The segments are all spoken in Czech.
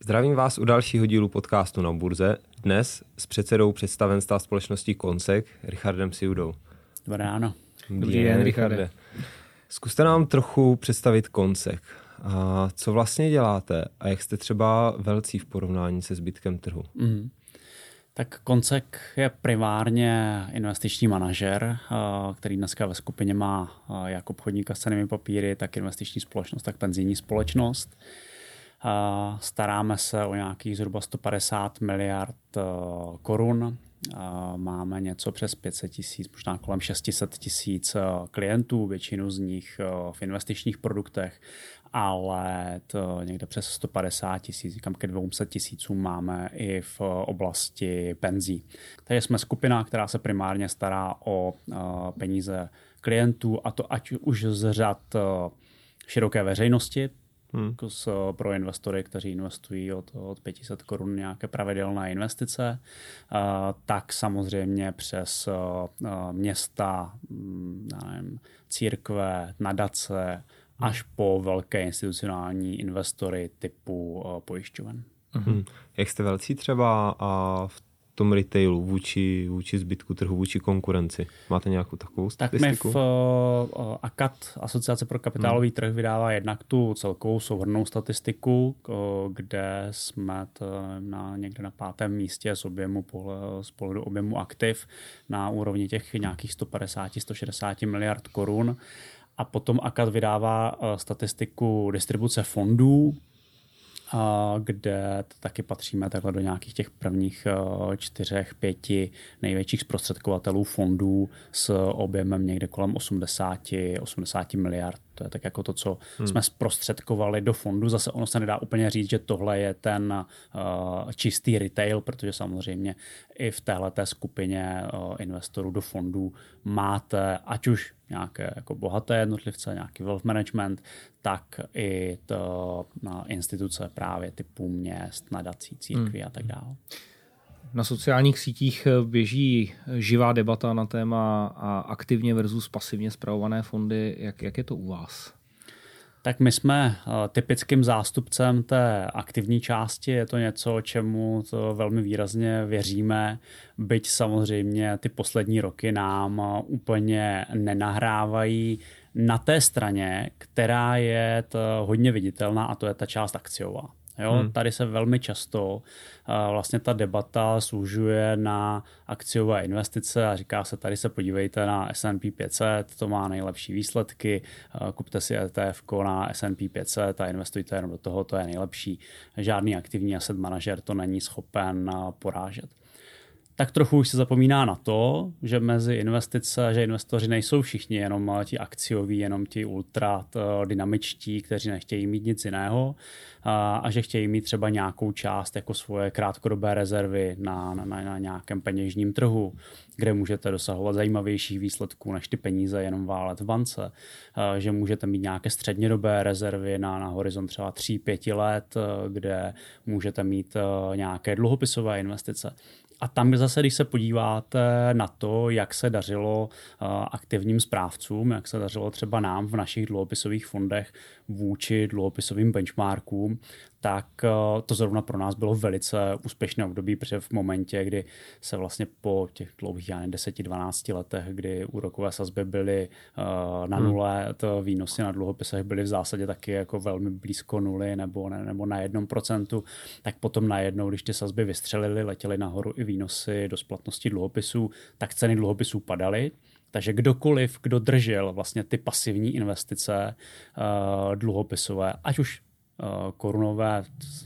Zdravím vás u dalšího dílu podcastu na burze. Dnes s předsedou představenstva společnosti Konsek, Richardem Siudou. Dobré ráno. Dobrý den, Richarde. Zkuste nám trochu představit Konsek. A co vlastně děláte a jak jste třeba velcí v porovnání se zbytkem trhu? Mm. Tak Koncek je primárně investiční manažer, eh, který dneska ve skupině má eh, jak obchodníka s cenými papíry, tak investiční společnost, tak penzijní společnost. Staráme se o nějakých zhruba 150 miliard eh, korun. Máme něco přes 500 tisíc, možná kolem 600 tisíc eh, klientů, většinu z nich eh, v investičních produktech, ale to někde přes 150 tisíc, říkám ke 200 tisícům máme i v oblasti penzí. Takže jsme skupina, která se primárně stará o peníze klientů, a to ať už z řad široké veřejnosti, hmm. Jako s, pro investory, kteří investují od, od 500 korun nějaké pravidelné investice, uh, tak samozřejmě přes uh, města, um, nevím, církve, nadace, hmm. až po velké institucionální investory typu uh, pojišťoven. Hmm. Jak jste velcí třeba a v tom retailu vůči, vůči zbytku trhu, vůči konkurenci? Máte nějakou takovou statistiku? Tak my v uh, ACAT, Asociace pro kapitálový hmm. trh, vydává jednak tu celkovou souhrnou statistiku, kde jsme na, někde na pátém místě z objemu z pohledu objemu aktiv na úrovni těch nějakých 150-160 miliard korun. A potom ACAT vydává statistiku distribuce fondů, kde taky patříme takhle do nějakých těch prvních eh, čtyřech, pěti největších zprostředkovatelů fondů s objemem někde kolem 80, 80 miliard. To je tak jako to, co hmm. jsme zprostředkovali do fondu. Zase ono se nedá úplně říct, že tohle je ten uh, čistý retail, protože samozřejmě i v téhle skupině uh, investorů do fondů máte ať už nějaké jako bohaté jednotlivce, nějaký wealth management, tak i to na instituce právě typu měst, nadací, církví hmm. a tak dále. Na sociálních sítích běží živá debata na téma aktivně versus pasivně zpravované fondy. Jak, jak je to u vás? Tak my jsme eh, typickým zástupcem té aktivní části, je to něco, čemu to velmi výrazně věříme, byť samozřejmě ty poslední roky nám eh, úplně nenahrávají na té straně, která je hodně viditelná a to je ta část akciová. Jo, hmm. Tady se velmi často uh, vlastně ta debata služuje na akciové investice a říká se, tady se podívejte na S&P 500, to má nejlepší výsledky, uh, kupte si ETF na S&P 500 a investujte jenom do toho, to je nejlepší. Žádný aktivní asset manažer to není schopen uh, porážet tak trochu už se zapomíná na to, že mezi investice, že investoři nejsou všichni jenom ti akcioví, jenom ti ultra dynamičtí, kteří nechtějí mít nic jiného a, a že chtějí mít třeba nějakou část jako svoje krátkodobé rezervy na, na, na, nějakém peněžním trhu, kde můžete dosahovat zajímavějších výsledků než ty peníze jenom válet v bance, a, že můžete mít nějaké střednědobé rezervy na, na horizont třeba 3-5 let, kde můžete mít nějaké dluhopisové investice. A tam zase, když se podíváte na to, jak se dařilo aktivním správcům, jak se dařilo třeba nám v našich dluhopisových fondech vůči dluhopisovým benchmarkům, tak eh, to zrovna pro nás bylo velice úspěšné období, protože v momentě, kdy se vlastně po těch dlouhých 10-12 letech, kdy úrokové sazby byly uh, na hmm. nule, to výnosy na dluhopisech byly v zásadě taky jako velmi blízko nuly nebo, ne, nebo na jednom procentu, tak potom najednou, když ty sazby vystřelily, letěly nahoru i výnosy do splatnosti dluhopisů, tak ceny dluhopisů padaly. Takže kdokoliv, kdo držel vlastně ty pasivní investice uh, dluhopisové, ať už Eh, korunové,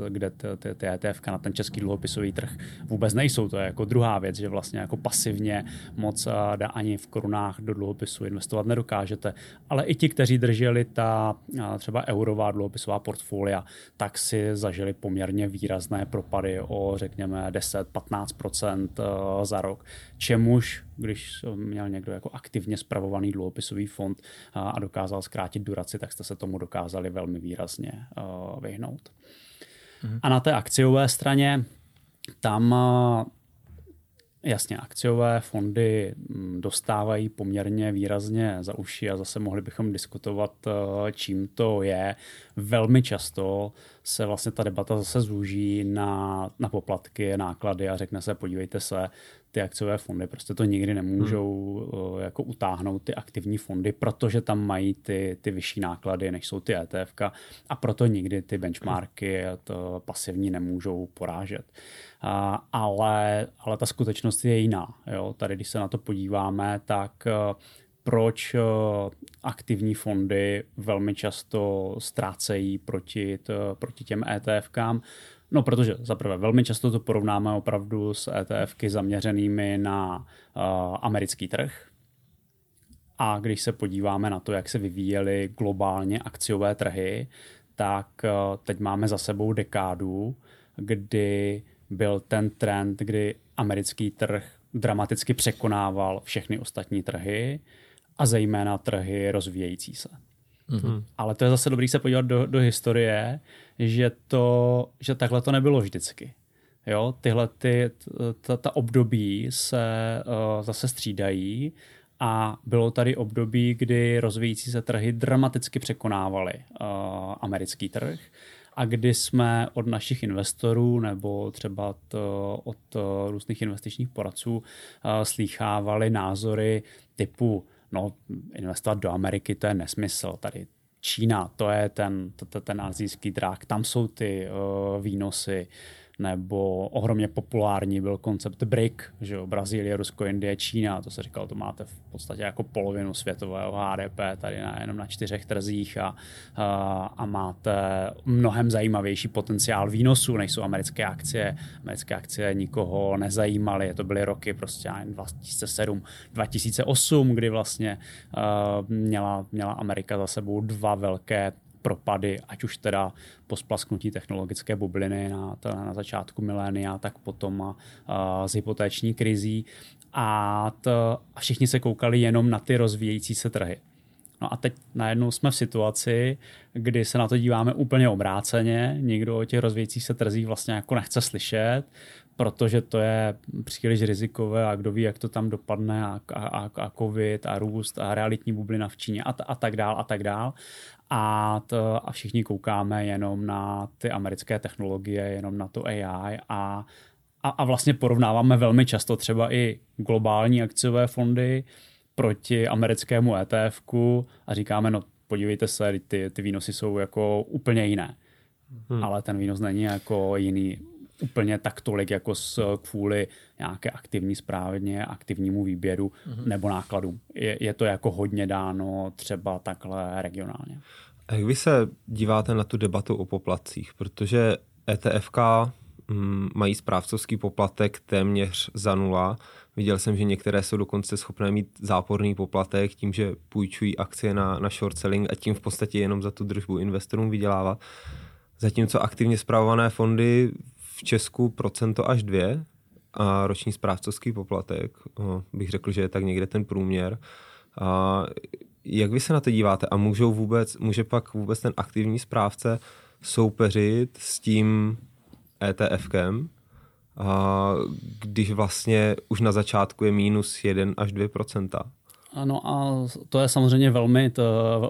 kde ty, ty, ty ETF na ten český dluhopisový trh vůbec nejsou. To je jako druhá věc, že vlastně jako pasivně moc eh, da ani v korunách do dluhopisu investovat nedokážete. Ale i ti, kteří drželi ta třeba eurová dluhopisová portfolia, tak si zažili poměrně výrazné propady o řekněme 10-15% za rok, čemuž když měl někdo jako aktivně spravovaný dluhopisový fond a dokázal zkrátit duraci, tak jste se tomu dokázali velmi výrazně vyhnout. Mhm. A na té akciové straně tam Jasně, akciové fondy mm, dostávají poměrně výrazně za uši a zase mohli bychom diskutovat, čím to je. Velmi často se vlastně ta debata zase zúží na, na poplatky, náklady a řekne se, podívejte se, ty akciové fondy prostě to nikdy nemůžou hmm. jako utáhnout ty aktivní fondy, protože tam mají ty, ty vyšší náklady, než jsou ty ETF a proto nikdy ty benchmarky to pasivní nemůžou porážet. A, ale, ale ta skutečnost je jiná. Jo? Tady, když se na to podíváme, tak e, proč e, aktivní fondy velmi často ztrácejí proti, t, proti těm ETFkám, No, protože zaprvé velmi často to porovnáme opravdu s ETFky zaměřenými na uh, americký trh. A když se podíváme na to, jak se vyvíjely globálně akciové trhy, tak uh, teď máme za sebou dekádu, kdy byl ten trend, kdy americký trh dramaticky překonával všechny ostatní trhy a zejména trhy rozvíjející se. Mm-hmm. Ale to je zase dobrý se podívat do, do historie, že, to, že takhle to nebylo vždycky. Jo, tyhle ty, ta, ta období se uh, zase střídají a bylo tady období, kdy rozvíjící se trhy dramaticky překonávaly uh, americký trh a kdy jsme od našich investorů nebo třeba to, od uh, různých investičních poradců uh, slýchávali názory typu no, investovat do Ameriky, to je nesmysl. Tady Čína, to je ten, ten azijský drak, tam jsou ty uh, výnosy nebo ohromně populární byl koncept BRIC, že jo, Brazílie, Rusko, Indie, Čína, to se říkalo, to máte v podstatě jako polovinu světového HDP tady na, jenom na čtyřech trzích a, a, a máte mnohem zajímavější potenciál výnosů, než jsou americké akcie. Americké akcie nikoho nezajímaly, to byly roky prostě 2007, 2008, kdy vlastně uh, měla, měla Amerika za sebou dva velké propady, ať už teda po splasknutí technologické bubliny na, na začátku milénia, tak potom a, a, s hypotéční krizí. A, to, a všichni se koukali jenom na ty rozvíjející se trhy. No a teď najednou jsme v situaci, kdy se na to díváme úplně obráceně, nikdo o těch rozvíjejících se trzích vlastně jako nechce slyšet, protože to je příliš rizikové a kdo ví, jak to tam dopadne a, a, a covid a růst a realitní bublina v Číně a, a tak dál a tak dál a, to, a všichni koukáme jenom na ty americké technologie, jenom na to AI a, a, a vlastně porovnáváme velmi často třeba i globální akciové fondy proti americkému ETF a říkáme, no podívejte se, ty, ty výnosy jsou jako úplně jiné. Hmm. Ale ten výnos není jako jiný úplně tak tolik jako s, kvůli nějaké aktivní správně, aktivnímu výběru mm-hmm. nebo nákladům. Je, je to jako hodně dáno třeba takhle regionálně. A jak vy se díváte na tu debatu o poplatcích? Protože ETFK mm, mají správcovský poplatek téměř za nula. Viděl jsem, že některé jsou dokonce schopné mít záporný poplatek tím, že půjčují akcie na, na short selling a tím v podstatě jenom za tu držbu investorům vydělávat. Zatímco aktivně zpravované fondy v Česku procento až dvě a roční správcovský poplatek, bych řekl, že je tak někde ten průměr. A jak vy se na to díváte a můžou vůbec, může pak vůbec ten aktivní správce soupeřit s tím ETFkem, a když vlastně už na začátku je minus 1 až 2% ano a to je samozřejmě velmi, to,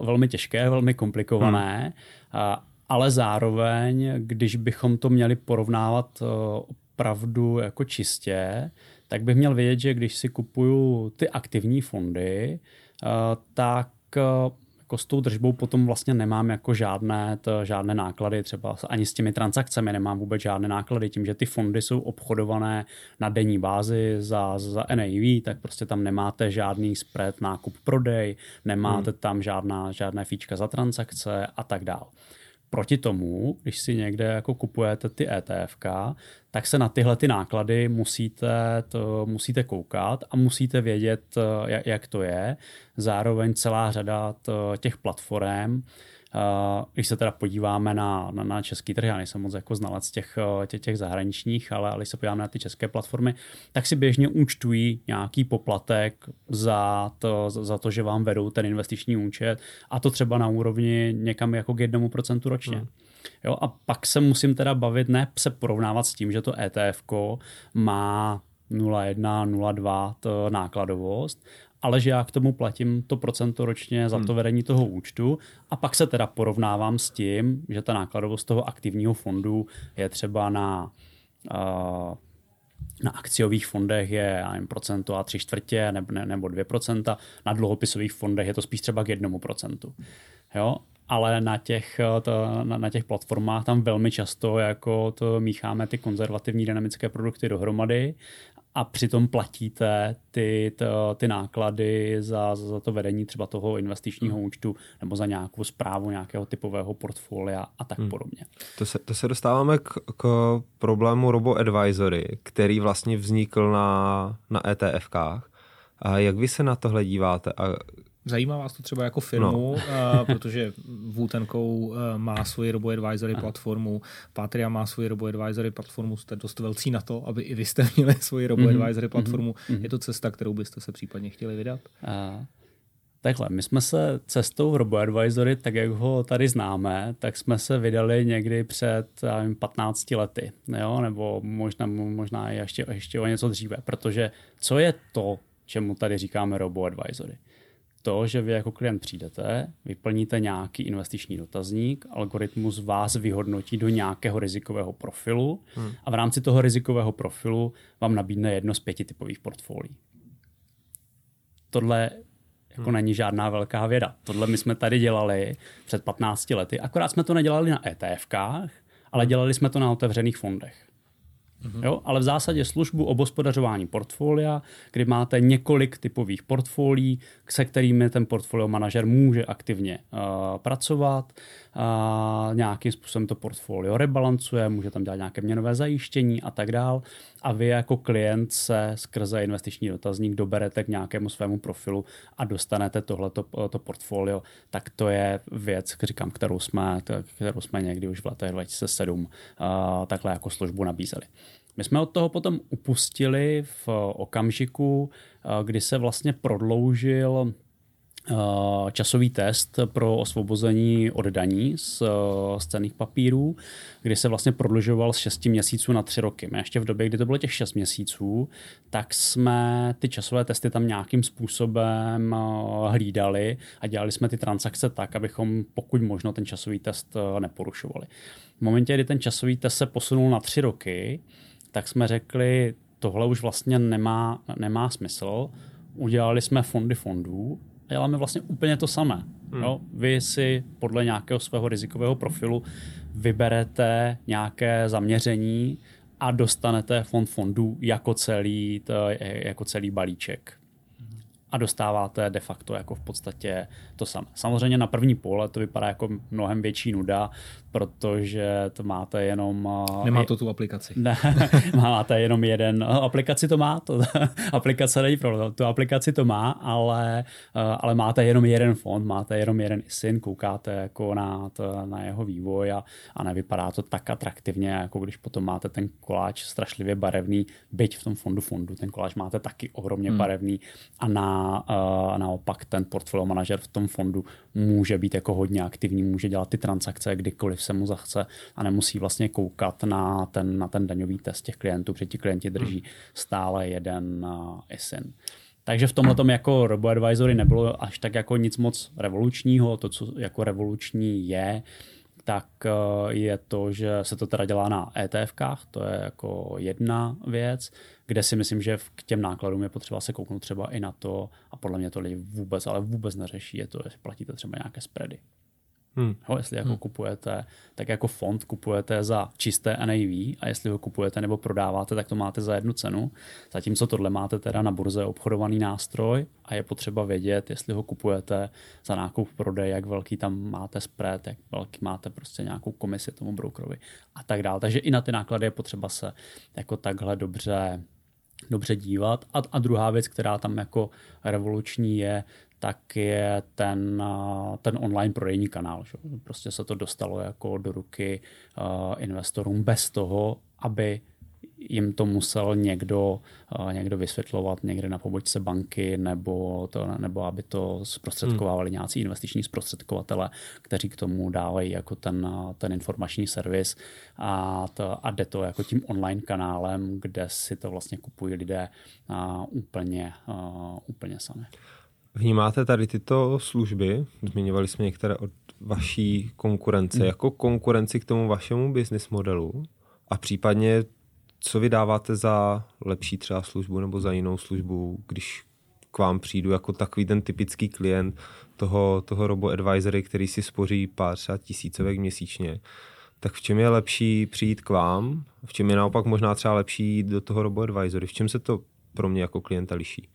velmi těžké, velmi komplikované. Hmm. A ale zároveň, když bychom to měli porovnávat eh, opravdu jako čistě, tak bych měl vědět, že když si kupuju ty aktivní fondy, eh, tak eh, jako s tou držbou potom vlastně nemám jako žádné, to, žádné náklady, třeba ani s těmi transakcemi nemám vůbec žádné náklady, tím, že ty fondy jsou obchodované na denní bázi za, za NAV, tak prostě tam nemáte žádný spread, nákup, prodej, nemáte hmm. tam žádná, žádné fíčka za transakce a tak dále. Proti tomu, když si někde jako kupujete ty ETF, tak se na tyhle ty náklady musíte, to, musíte koukat a musíte vědět, jak, jak to je. Zároveň celá řada těch platform když se teda podíváme na, na, na český trh, já nejsem moc jako znalec těch, těch, těch zahraničních, ale, ale když se podíváme na ty české platformy, tak si běžně účtují nějaký poplatek za to, za to, že vám vedou ten investiční účet a to třeba na úrovni někam jako k jednomu procentu ročně. Hmm. Jo, a pak se musím teda bavit, ne se porovnávat s tím, že to ETF má 0,1, 0,2 to nákladovost, ale že já k tomu platím to procento ročně za to hmm. vedení toho účtu a pak se teda porovnávám s tím, že ta nákladovost toho aktivního fondu je třeba na uh, na akciových fondech je nevím, procento a tři čtvrtě nebo, ne, nebo dvě procenta, na dluhopisových fondech je to spíš třeba k jednomu procentu. Jo? ale na těch, to, na, na těch platformách tam velmi často jako to mícháme ty konzervativní dynamické produkty dohromady a přitom platíte ty, to, ty náklady za, za to vedení třeba toho investičního hmm. účtu nebo za nějakou zprávu nějakého typového portfolia a tak hmm. podobně. To se, to se dostáváme k, k problému robo-advisory, který vlastně vznikl na, na ETFkách. A jak vy se na tohle díváte a Zajímá vás to třeba jako firmu, no. uh, protože Wootenko uh, má svoji robo-advisory platformu, Patria má svoji robo-advisory platformu, jste dost velcí na to, aby i vy jste měli svoji robo-advisory mm-hmm. platformu. Mm-hmm. Je to cesta, kterou byste se případně chtěli vydat? Uh. Takhle, my jsme se cestou RoboAdvisory, tak jak ho tady známe, tak jsme se vydali někdy před nevím, 15 lety, jo? nebo možná, možná ještě, ještě o něco dříve, protože co je to, čemu tady říkáme RoboAdvisory? To, že vy jako klient přijdete, vyplníte nějaký investiční dotazník, algoritmus vás vyhodnotí do nějakého rizikového profilu hmm. a v rámci toho rizikového profilu vám nabídne jedno z pěti typových portfolií. Tohle jako hmm. není žádná velká věda. Tohle my jsme tady dělali před 15 lety, akorát jsme to nedělali na ETFkách, ale dělali jsme to na otevřených fondech. Mm-hmm. Jo, ale v zásadě službu obospodařování portfolia, kdy máte několik typových portfolií, se kterými ten portfolio manažer může aktivně uh, pracovat. Uh, nějakým způsobem to portfolio rebalancuje, může tam dělat nějaké měnové zajištění a tak dál. A vy jako klient se skrze investiční dotazník doberete k nějakému svému profilu a dostanete tohleto to portfolio. Tak to je věc, říkám, kterou jsme, kterou jsme někdy už v letech 2007 uh, takhle jako službu nabízeli. My jsme od toho potom upustili v okamžiku, kdy se vlastně prodloužil časový test pro osvobození od daní z, z cených papírů, kdy se vlastně prodlužoval z 6 měsíců na 3 roky. My ještě v době, kdy to bylo těch 6 měsíců, tak jsme ty časové testy tam nějakým způsobem eh, hlídali a dělali jsme ty transakce tak, abychom pokud možno ten časový test neporušovali. V momentě, kdy ten časový test se posunul na 3 roky, tak jsme řekli, tohle už vlastně nemá, nemá smysl. Udělali jsme fondy fondů a děláme vlastně úplně to samé. Hmm. Jo? Vy si podle nějakého svého rizikového profilu vyberete nějaké zaměření a dostanete fond fondů jako celý, to, jako celý balíček a dostáváte de facto jako v podstatě to samé. Samozřejmě na první pole to vypadá jako mnohem větší nuda, protože to máte jenom... Nemá to tu aplikaci. Ne, máte jenom jeden. No, aplikaci to má, to, aplikace není problém, tu aplikaci to má, ale, ale máte jenom jeden fond, máte jenom jeden ISIN, koukáte jako na, to, na jeho vývoj a, a nevypadá to tak atraktivně, jako když potom máte ten koláč strašlivě barevný, byť v tom fondu fondu, ten koláč máte taky ohromně hmm. barevný a na, a naopak ten portfolio manažer v tom fondu může být jako hodně aktivní, může dělat ty transakce kdykoliv se mu zachce a nemusí vlastně koukat na ten, na ten daňový test těch klientů, protože ti klienti drží hmm. stále jeden ISIN. Takže v tomhle tom jako RoboAdvisory nebylo až tak jako nic moc revolučního. To, co jako revoluční je, tak uh, je to, že se to teda dělá na ETFkách, to je jako jedna věc, kde si myslím, že k těm nákladům je potřeba se kouknout třeba i na to, a podle mě to lidi vůbec, ale vůbec neřeší, je to, že platíte třeba nějaké spready. Hmm. Jo, jestli jako hmm. kupujete, tak jako fond kupujete za čisté NAV a jestli ho kupujete nebo prodáváte, tak to máte za jednu cenu. Zatímco tohle máte teda na burze obchodovaný nástroj a je potřeba vědět, jestli ho kupujete za nákup prodej, jak velký tam máte spread, jak velký máte prostě nějakou komisi tomu brokerovi a tak dále. Takže i na ty náklady je potřeba se jako takhle dobře dobře dívat. A, a druhá věc, která tam jako revoluční je, tak je ten, ten online prodejní kanál. Že? Prostě se to dostalo jako do ruky investorům bez toho, aby jim to musel někdo, někdo vysvětlovat někde na pobočce banky, nebo, to, nebo aby to zprostředkovávali hmm. nějací investiční zprostředkovatele, kteří k tomu dávají jako ten, ten informační servis a, to, a jde to jako tím online kanálem, kde si to vlastně kupují lidé úplně, úplně sami. Vnímáte tady tyto služby, zmiňovali jsme některé od vaší konkurence, hmm. jako konkurenci k tomu vašemu business modelu a případně co vydáváte za lepší třeba službu nebo za jinou službu, když k vám přijdu jako takový ten typický klient toho, toho robo-advisory, který si spoří pár třeba tisícovek měsíčně, tak v čem je lepší přijít k vám? V čem je naopak možná třeba lepší jít do toho robo-advisory? V čem se to pro mě jako klienta liší?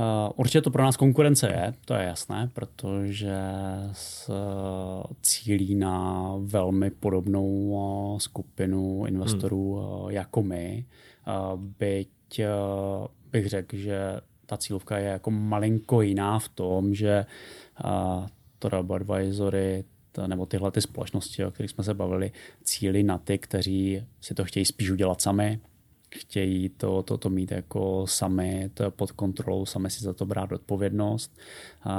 Uh, určitě to pro nás konkurence je, to je jasné, protože s, cílí na velmi podobnou uh, skupinu investorů hmm. jako my. Byť bych řekl, že ta cílovka je jako malinko jiná v tom, že to Robo Advisory nebo tyhle ty společnosti, o kterých jsme se bavili, cílí na ty, kteří si to chtějí spíš udělat sami, chtějí to, to, to mít jako sami to pod kontrolou, sami si za to brát odpovědnost a,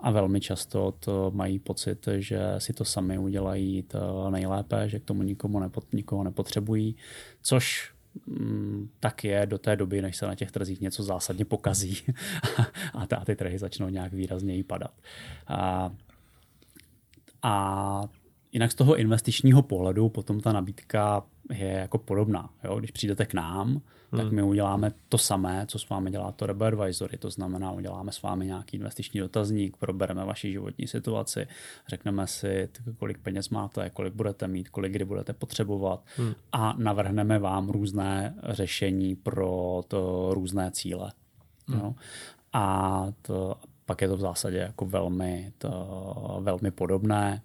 a velmi často to mají pocit, že si to sami udělají to nejlépe, že k tomu nikomu nepot, nikoho nepotřebují, což mm, tak je do té doby, než se na těch trzích něco zásadně pokazí a ty trhy začnou nějak výrazněji padat. A, a jinak z toho investičního pohledu potom ta nabídka je jako podobná. Jo? Když přijdete k nám, hmm. tak my uděláme to samé, co s vámi dělá to Rebo Advisory. To znamená, uděláme s vámi nějaký investiční dotazník, probereme vaši životní situaci, řekneme si, kolik peněz máte, kolik budete mít, kolik kdy budete potřebovat hmm. a navrhneme vám různé řešení pro to různé cíle. Hmm. Jo? A to, pak je to v zásadě jako velmi, to, velmi podobné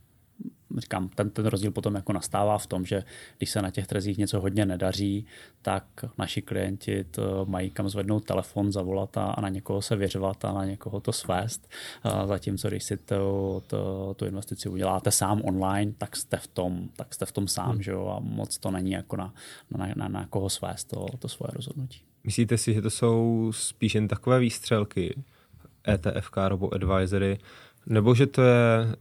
říkám, ten, ten rozdíl potom jako nastává v tom, že když se na těch trzích něco hodně nedaří, tak naši klienti to mají kam zvednout telefon, zavolat a, a na někoho se vyřvat a na někoho to svést. A zatímco když si to, to, tu investici uděláte sám online, tak jste v tom, tak jste v tom sám, hmm. že jo, a moc to není jako na, na, na, na koho svést to, to svoje rozhodnutí. Myslíte si, že to jsou spíš jen takové výstřelky, ETFK, Robo Advisory, nebo že to je,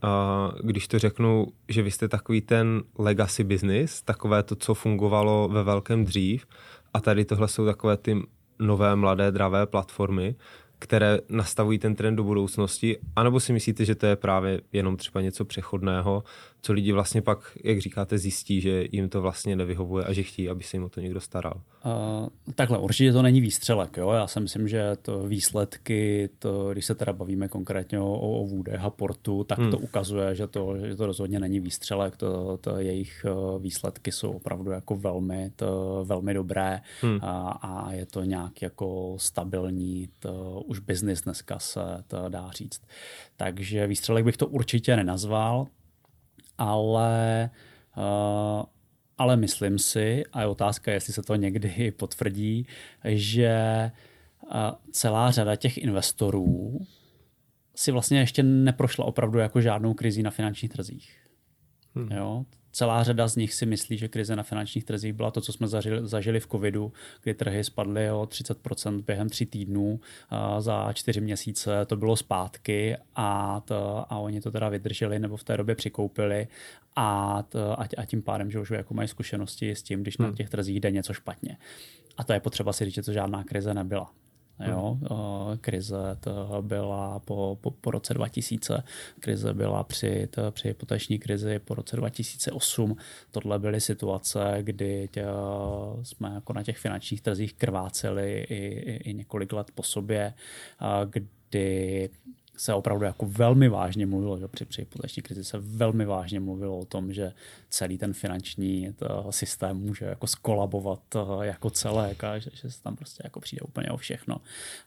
když to řeknu, že vy jste takový ten legacy business, takové to, co fungovalo ve velkém dřív a tady tohle jsou takové ty nové, mladé, dravé platformy, které nastavují ten trend do budoucnosti, anebo si myslíte, že to je právě jenom třeba něco přechodného, co lidi vlastně pak, jak říkáte, zjistí, že jim to vlastně nevyhovuje a že chtějí, aby se jim o to někdo staral? Uh, takhle, určitě to není výstřelek. Jo? Já si myslím, že to výsledky, to, když se teda bavíme konkrétně o, o Vůdech a Portu, tak hmm. to ukazuje, že to, že to rozhodně není výstřelek. To, to jejich eh, výsledky jsou opravdu jako velmi, to, velmi dobré hmm. a, a je to nějak jako stabilní. To, už business dneska se to dá říct. Takže výstřelek bych to určitě nenazval ale, uh, ale myslím si, a je otázka, jestli se to někdy potvrdí, že uh, celá řada těch investorů si vlastně ještě neprošla opravdu jako žádnou krizi na finančních trzích. Hmm. Jo? celá řada z nich si myslí, že krize na finančních trzích byla to, co jsme zažili, zažili v covidu, kdy trhy spadly o 30% během tří týdnů, a za čtyři měsíce to bylo zpátky a, to, a oni to teda vydrželi nebo v té době přikoupili a, to, a, a tím pádem, že už jako mají zkušenosti s tím, když hmm. na těch trzích jde něco špatně. A to je potřeba si říct, že to žádná krize nebyla. Jo? Hmm. Krize to byla po, po, po roce 2000, krize byla při, to, při hypoteční krizi po roce 2008. Tohle byly situace, kdy tě, jsme jako na těch finančních trzích krváceli i, i, i několik let po sobě, kdy se opravdu jako velmi vážně mluvilo, že při, při hypoteční krizi se velmi vážně mluvilo o tom, že celý ten finanční to, systém může jako skolabovat to, jako celé, a že, že se tam prostě jako přijde úplně o všechno.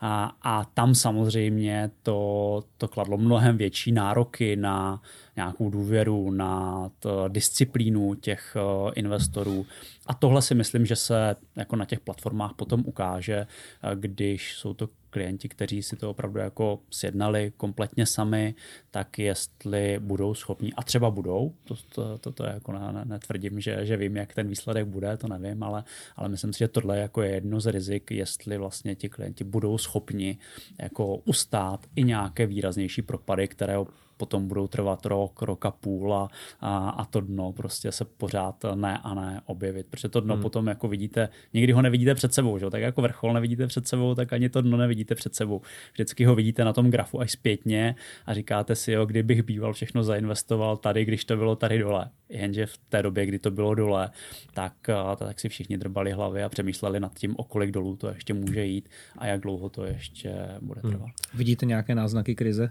A, a tam samozřejmě to, to kladlo mnohem větší nároky na nějakou důvěru, na to, disciplínu těch uh, investorů. A tohle si myslím, že se jako na těch platformách potom ukáže, když jsou to klienti, kteří si to opravdu jako sjednali kompletně sami, tak jestli budou schopni, a třeba budou, to, to, to, to jako ne, ne, netvrdím, že, že vím, jak ten výsledek bude, to nevím, ale, ale myslím si, že tohle jako je jedno z rizik, jestli vlastně ti klienti budou schopni jako ustát i nějaké výraznější propady, které potom budou trvat rok, rok a půl a, a, to dno prostě se pořád ne a ne objevit, protože to dno hmm. potom jako vidíte, nikdy ho nevidíte před sebou, že? tak jako vrchol nevidíte před sebou, tak ani to dno nevidíte před sebou. Vždycky ho vidíte na tom grafu až zpětně a říkáte si, jo, kdybych býval všechno zainvestoval tady, když to bylo tady dole. Jenže v té době, kdy to bylo dole, tak, tak si všichni drbali hlavy a přemýšleli nad tím, o kolik dolů to ještě může jít a jak dlouho to ještě bude hmm. trvat. Hmm. Vidíte nějaké náznaky krize?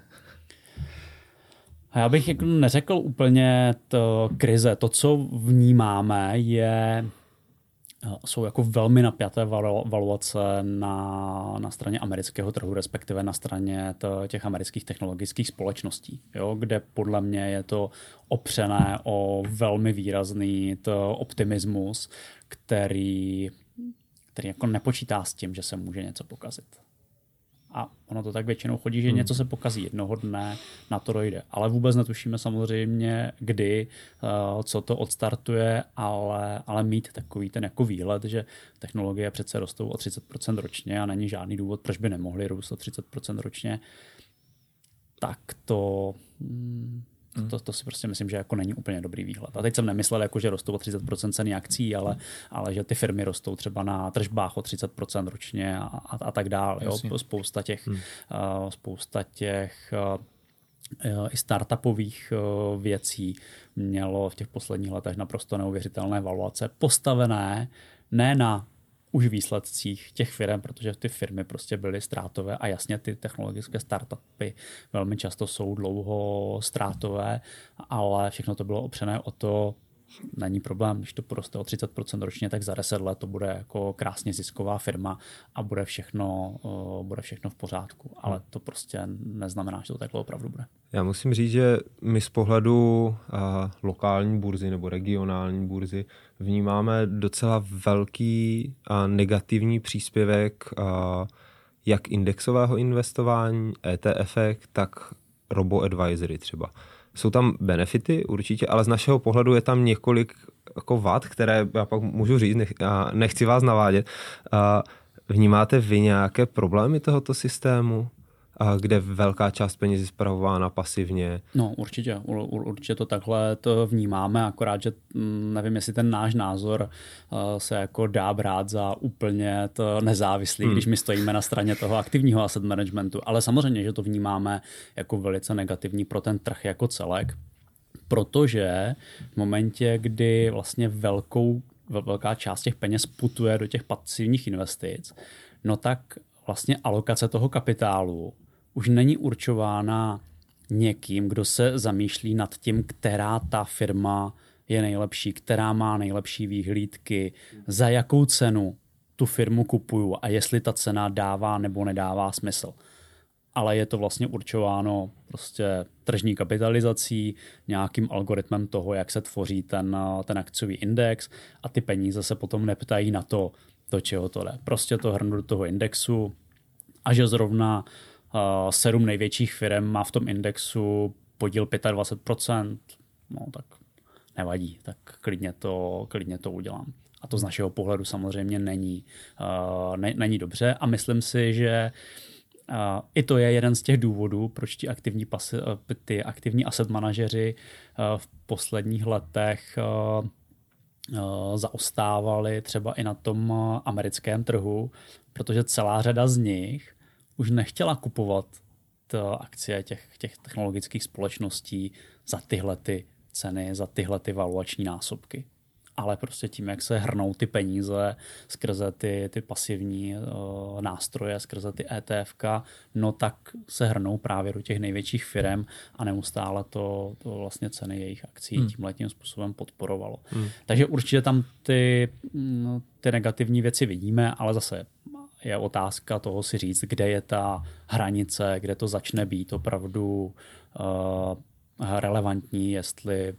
A já bych jako neřekl úplně to krize. To, co vnímáme, je jsou jako velmi napjaté valuace na, na straně amerického trhu, respektive na straně to, těch amerických technologických společností, jo, kde podle mě je to opřené o velmi výrazný to optimismus, který, který jako nepočítá s tím, že se může něco pokazit. A ono to tak většinou chodí, že hmm. něco se pokazí jednoho dne, na to dojde. Ale vůbec netušíme samozřejmě, kdy, uh, co to odstartuje, ale, ale mít takový ten jako výhled, že technologie přece rostou o 30% ročně a není žádný důvod, proč by nemohly růst o 30% ročně, tak to... Hmm, Hmm. To, to si prostě myslím, že jako není úplně dobrý výhled. A teď jsem nemyslel, jako, že rostou o 30% ceny akcí, ale, ale že ty firmy rostou třeba na tržbách o 30% ročně a, a, a tak dále. Jo? Spousta těch, hmm. uh, spousta těch uh, i startupových uh, věcí mělo v těch posledních letech naprosto neuvěřitelné valuace postavené ne na už výsledcích těch firm, protože ty firmy prostě byly ztrátové a jasně ty technologické startupy velmi často jsou dlouho ztrátové, ale všechno to bylo opřené o to, není problém, když to poroste o 30% ročně, tak za 10 let to bude jako krásně zisková firma a bude všechno, uh, bude všechno v pořádku. Ale to prostě neznamená, že to takhle opravdu bude. Já musím říct, že my z pohledu uh, lokální burzy nebo regionální burzy vnímáme docela velký uh, negativní příspěvek uh, jak indexového investování, ETF, tak robo-advisory třeba. Jsou tam benefity určitě, ale z našeho pohledu je tam několik jako vad, které já pak můžu říct, nech, nechci vás navádět. Vnímáte vy nějaké problémy tohoto systému? Kde velká část peněz je zpravována pasivně. No určitě, určitě to takhle to vnímáme, akorát, že mm, nevím, jestli ten náš názor uh, se jako dá brát za úplně to nezávislý, hmm. když my stojíme na straně toho aktivního asset managementu, ale samozřejmě, že to vnímáme jako velice negativní pro ten trh jako celek, protože v momentě, kdy vlastně velkou, velká část těch peněz putuje do těch pasivních investic, no tak vlastně alokace toho kapitálu už není určována někým, kdo se zamýšlí nad tím, která ta firma je nejlepší, která má nejlepší výhlídky, za jakou cenu tu firmu kupuju a jestli ta cena dává nebo nedává smysl. Ale je to vlastně určováno prostě tržní kapitalizací, nějakým algoritmem toho, jak se tvoří ten, ten akciový index a ty peníze se potom neptají na to, do čeho to jde. Prostě to hrnu do toho indexu a že zrovna uh, sedm největších firm má v tom indexu podíl 25%, no tak nevadí, tak klidně to, klidně to udělám. A to z našeho pohledu samozřejmě není, uh, ne, není dobře a myslím si, že uh, i to je jeden z těch důvodů, proč ti aktivní, pasi, uh, ty aktivní asset manažeři uh, v posledních letech uh, zaostávali třeba i na tom americkém trhu, protože celá řada z nich už nechtěla kupovat to akcie těch, těch technologických společností za tyhle ty ceny, za tyhle ty valuační násobky. Ale prostě tím, jak se hrnou ty peníze skrze ty, ty pasivní uh, nástroje, skrze ty ETF, no tak se hrnou právě do těch největších firm a neustále to, to vlastně ceny jejich akcí hmm. tímhle tím způsobem podporovalo. Hmm. Takže určitě tam ty, no, ty negativní věci vidíme, ale zase je otázka toho si říct, kde je ta hranice, kde to začne být opravdu uh, relevantní, jestli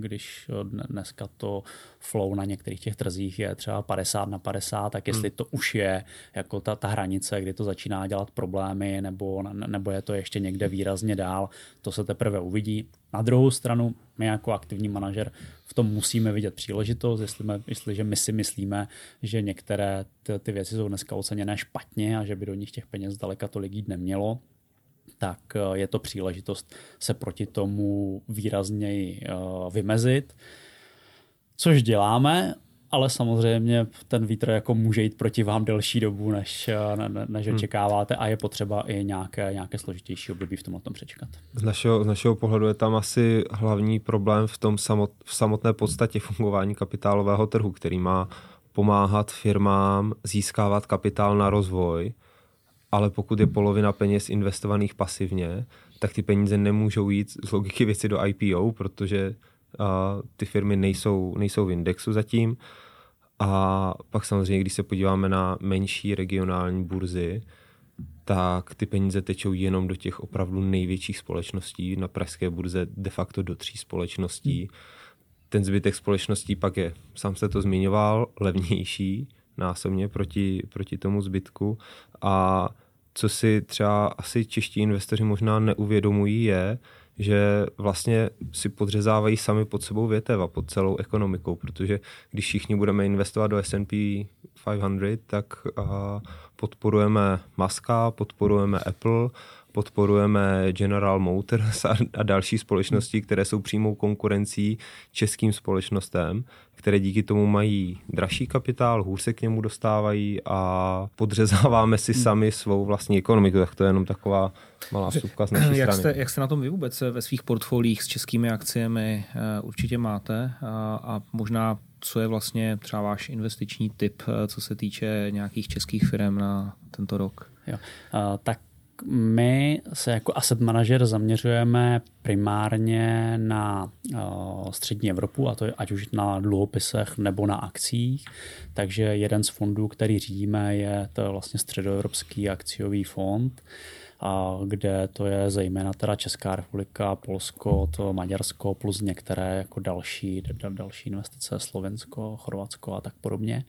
když dneska to flow na některých těch trzích je třeba 50 na 50, tak jestli hmm. to už je jako ta, ta hranice, kdy to začíná dělat problémy, nebo, nebo je to ještě někde výrazně dál, to se teprve uvidí. Na druhou stranu, my jako aktivní manažer v tom musíme vidět příležitost, jestli my, jestliže my si myslíme, že některé ty, ty věci jsou dneska oceněné špatně a že by do nich těch peněz daleka tolik jít nemělo, tak eh, je to příležitost se proti tomu výrazněji eh, vymezit. Což děláme, ale samozřejmě ten vítr jako může jít proti vám delší dobu, než, eh, ne, než hmm. očekáváte a je potřeba i nějaké, nějaké složitější období v tomhle tom přečkat. Z našeho, z našeho pohledu je tam asi hlavní problém v tom samot, v samotné podstatě fungování kapitálového trhu, který má pomáhat firmám získávat kapitál na rozvoj, ale pokud je polovina peněz investovaných pasivně, tak ty peníze nemůžou jít z logiky věci do IPO, protože uh, ty firmy nejsou, nejsou v indexu zatím. A pak samozřejmě, když se podíváme na menší regionální burzy, tak ty peníze tečou jenom do těch opravdu největších společností. Na pražské burze de facto do tří společností. Ten zbytek společností pak je, sám se to zmiňoval, levnější násobně proti, proti tomu zbytku. A co si třeba asi čeští investoři možná neuvědomují, je, že vlastně si podřezávají sami pod sebou větev a pod celou ekonomikou, protože když všichni budeme investovat do S&P 500, tak podporujeme Muska, podporujeme Apple, podporujeme General Motors a, a další společnosti, které jsou přímou konkurencí českým společnostem, které díky tomu mají dražší kapitál, hůř se k němu dostávají a podřezáváme si hmm. sami svou vlastní ekonomiku. Tak to je jenom taková malá vstupka z naší jak strany. Jste, jak jste na tom vy vůbec ve svých portfoliích s českými akciemi eh, určitě máte a, a možná co je vlastně třeba váš investiční typ, eh, co se týče nějakých českých firm na tento rok? Jo. Uh, tak my se jako asset manager zaměřujeme primárně na uh, střední Evropu, a to je ať už na dluhopisech nebo na akcích. Takže jeden z fondů, který řídíme, je to vlastně středoevropský akciový fond, a kde to je zejména teda Česká republika, Polsko, to Maďarsko plus některé jako další, další investice, Slovensko, Chorvatsko a tak podobně.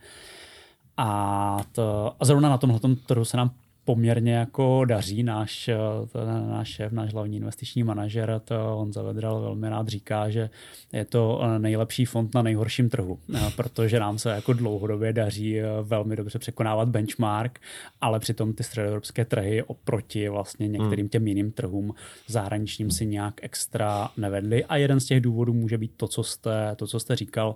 A, to, a zrovna na tomhle trhu se nám poměrně jako daří. Náš, eh, náš šéf, náš hlavní investiční manažer, to on zavedral velmi rád říká, že je to eh, nejlepší fond na nejhorším trhu, eh, protože nám se jako dlouhodobě daří velmi dobře překonávat benchmark, ale přitom ty středoevropské trhy oproti vlastně některým hmm. těm jiným trhům zahraničním si nějak extra nevedly a jeden z těch důvodů může být to, co jste, to, co jste říkal,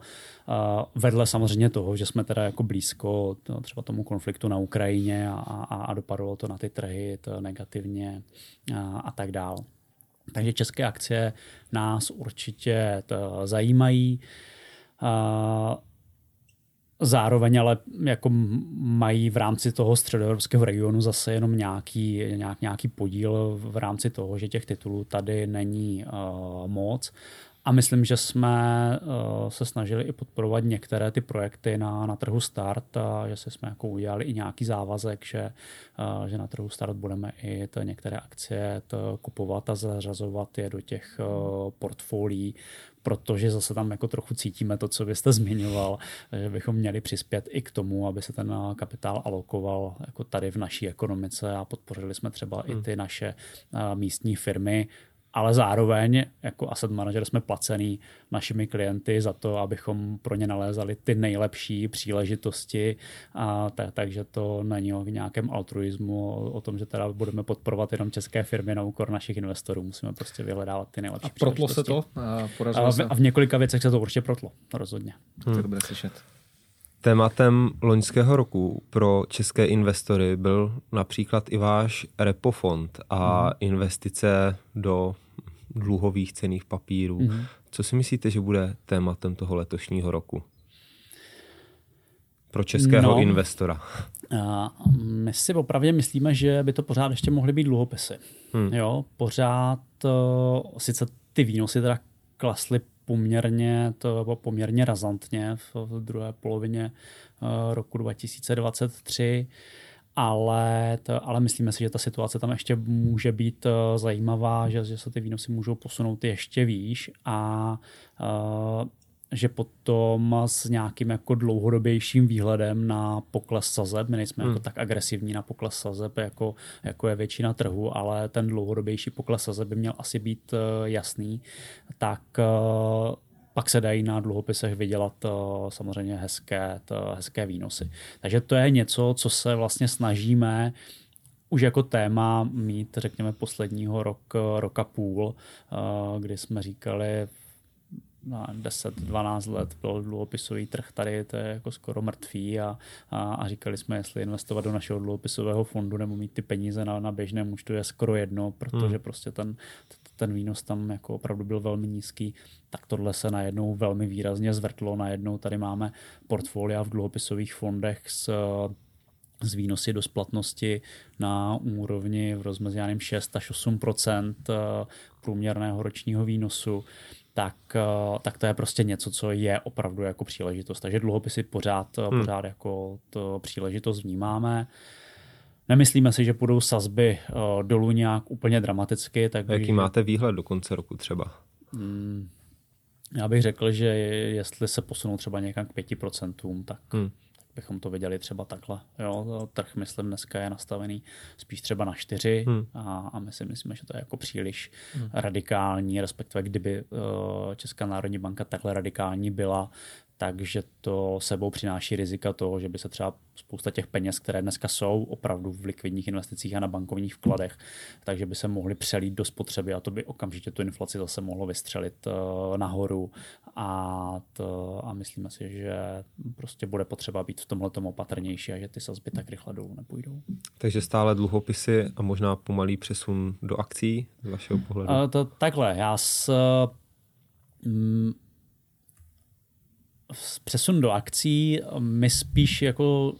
vedle samozřejmě toho, že jsme teda jako blízko třeba tomu konfliktu na Ukrajině a, a, a dopadlo to na ty trhy to negativně a, a tak dál. Takže české akcie nás určitě to zajímají. A, Zároveň ale jako mají v rámci toho středoevropského regionu zase jenom nějaký, nějak, nějaký podíl v rámci toho, že těch titulů tady není uh, moc. A myslím, že jsme uh, se snažili i podporovat některé ty projekty na, na trhu Start a že si jsme jako udělali i nějaký závazek, že, uh, že na trhu Start budeme i to některé akcie to kupovat a zařazovat je do těch uh, portfolií, protože zase tam jako trochu cítíme to, co byste zmiňoval, že bychom měli přispět i k tomu, aby se ten kapitál alokoval jako tady v naší ekonomice a podpořili jsme třeba hmm. i ty naše místní firmy, ale zároveň jako asset manager jsme placený našimi klienty za to, abychom pro ně nalézali ty nejlepší příležitosti, a ta, takže to není o nějakém altruismu, o, o tom, že teda budeme podporovat jenom české firmy na úkor našich investorů. Musíme prostě vyhledávat ty nejlepší A protlo se to? A, a, v, a v několika věcech se to určitě protlo, rozhodně. Hmm. To bude slyšet. Tématem loňského roku pro české investory byl například i váš repofond a hmm. investice do dluhových cených papírů. Mm-hmm. Co si myslíte, že bude tématem toho letošního roku? Pro českého no, investora. Uh, my si opravdu myslíme, že by to pořád ještě mohly být dluhopisy. Hmm. Jo, pořád, uh, sice ty výnosy teda klasly poměrně, to poměrně razantně v, v druhé polovině uh, roku 2023, ale, to, ale myslíme si, že ta situace tam ještě může být uh, zajímavá, že, že se ty výnosy můžou posunout ještě výš a uh, že potom s nějakým jako dlouhodobějším výhledem na pokles sazeb, my nejsme jako hmm. jako tak agresivní na pokles sazeb, jako, jako je většina trhu, ale ten dlouhodobější pokles sazeb by měl asi být uh, jasný, tak uh, pak se dají na dluhopisech vydělat uh, samozřejmě hezké, hezké výnosy. Takže to je něco, co se vlastně snažíme už jako téma mít, řekněme, posledního rok, roka půl, kdy jsme říkali, na 10-12 let byl dluhopisový trh tady, to je jako skoro mrtvý a, a, a říkali jsme, jestli investovat do našeho dluhopisového fondu nebo mít ty peníze na, na běžném účtu je skoro jedno, protože hmm. prostě ten, ten výnos tam jako opravdu byl velmi nízký, tak tohle se najednou velmi výrazně zvrtlo. Najednou tady máme portfolia v dluhopisových fondech s z výnosy do splatnosti na úrovni v rozmezí 6 až 8% průměrného ročního výnosu tak, eh, tak to je prostě něco, co je opravdu jako příležitost. Takže dluhopisy pořád, eh, hmm. pořád jako to příležitost vnímáme. Nemyslíme si, že půjdou sazby uh, dolů nějak úplně dramaticky. Tak Jaký máte výhled do konce roku třeba? Hmm, já bych řekl, že jestli se posunou třeba někam k 5%, tak, hmm bychom to viděli třeba takhle. Jo, trh, myslím, dneska je nastavený spíš třeba na čtyři hmm. a, a my si myslíme, že to je jako příliš hmm. radikální, respektive kdyby uh, Česká národní banka takhle radikální byla, takže to sebou přináší rizika toho, že by se třeba spousta těch peněz, které dneska jsou opravdu v likvidních investicích a na bankovních vkladech, takže by se mohly přelít do spotřeby a to by okamžitě tu inflaci zase mohlo vystřelit uh, nahoru a, to, a myslíme si, že prostě bude potřeba být v tomhle opatrnější a že ty sazby tak rychle dolů nepůjdou. Takže stále dluhopisy a možná pomalý přesun do akcí z vašeho pohledu? Uh, to, takhle, já s, mm, přesun do akcí, my spíš jako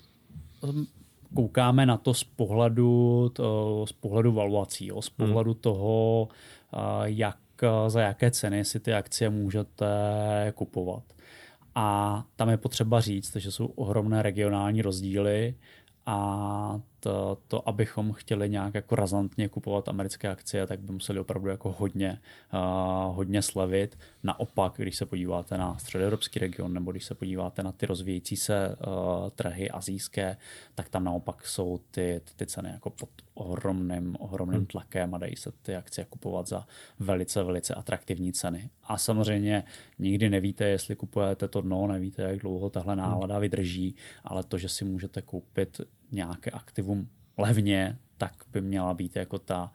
um, koukáme na to z pohledu, to, z pohledu valuací, jo, z hmm. pohledu hmm. toho, jak, za jaké ceny si ty akcie můžete kupovat. A tam je potřeba říct, že jsou ohromné regionální rozdíly a to, to, abychom chtěli nějak jako razantně kupovat americké akcie, tak by museli opravdu jako hodně, uh, hodně slevit. Naopak, když se podíváte na středoevropský region nebo když se podíváte na ty rozvíjející se uh, trhy azijské, tak tam naopak jsou ty, ty ceny jako pod ohromným, ohromným hmm. tlakem a dají se ty akcie kupovat za velice, velice atraktivní ceny. A samozřejmě nikdy nevíte, jestli kupujete to dno, nevíte, jak dlouho tahle hmm. nálada vydrží, ale to, že si můžete koupit nějaké aktivum levně, tak by měla být jako ta,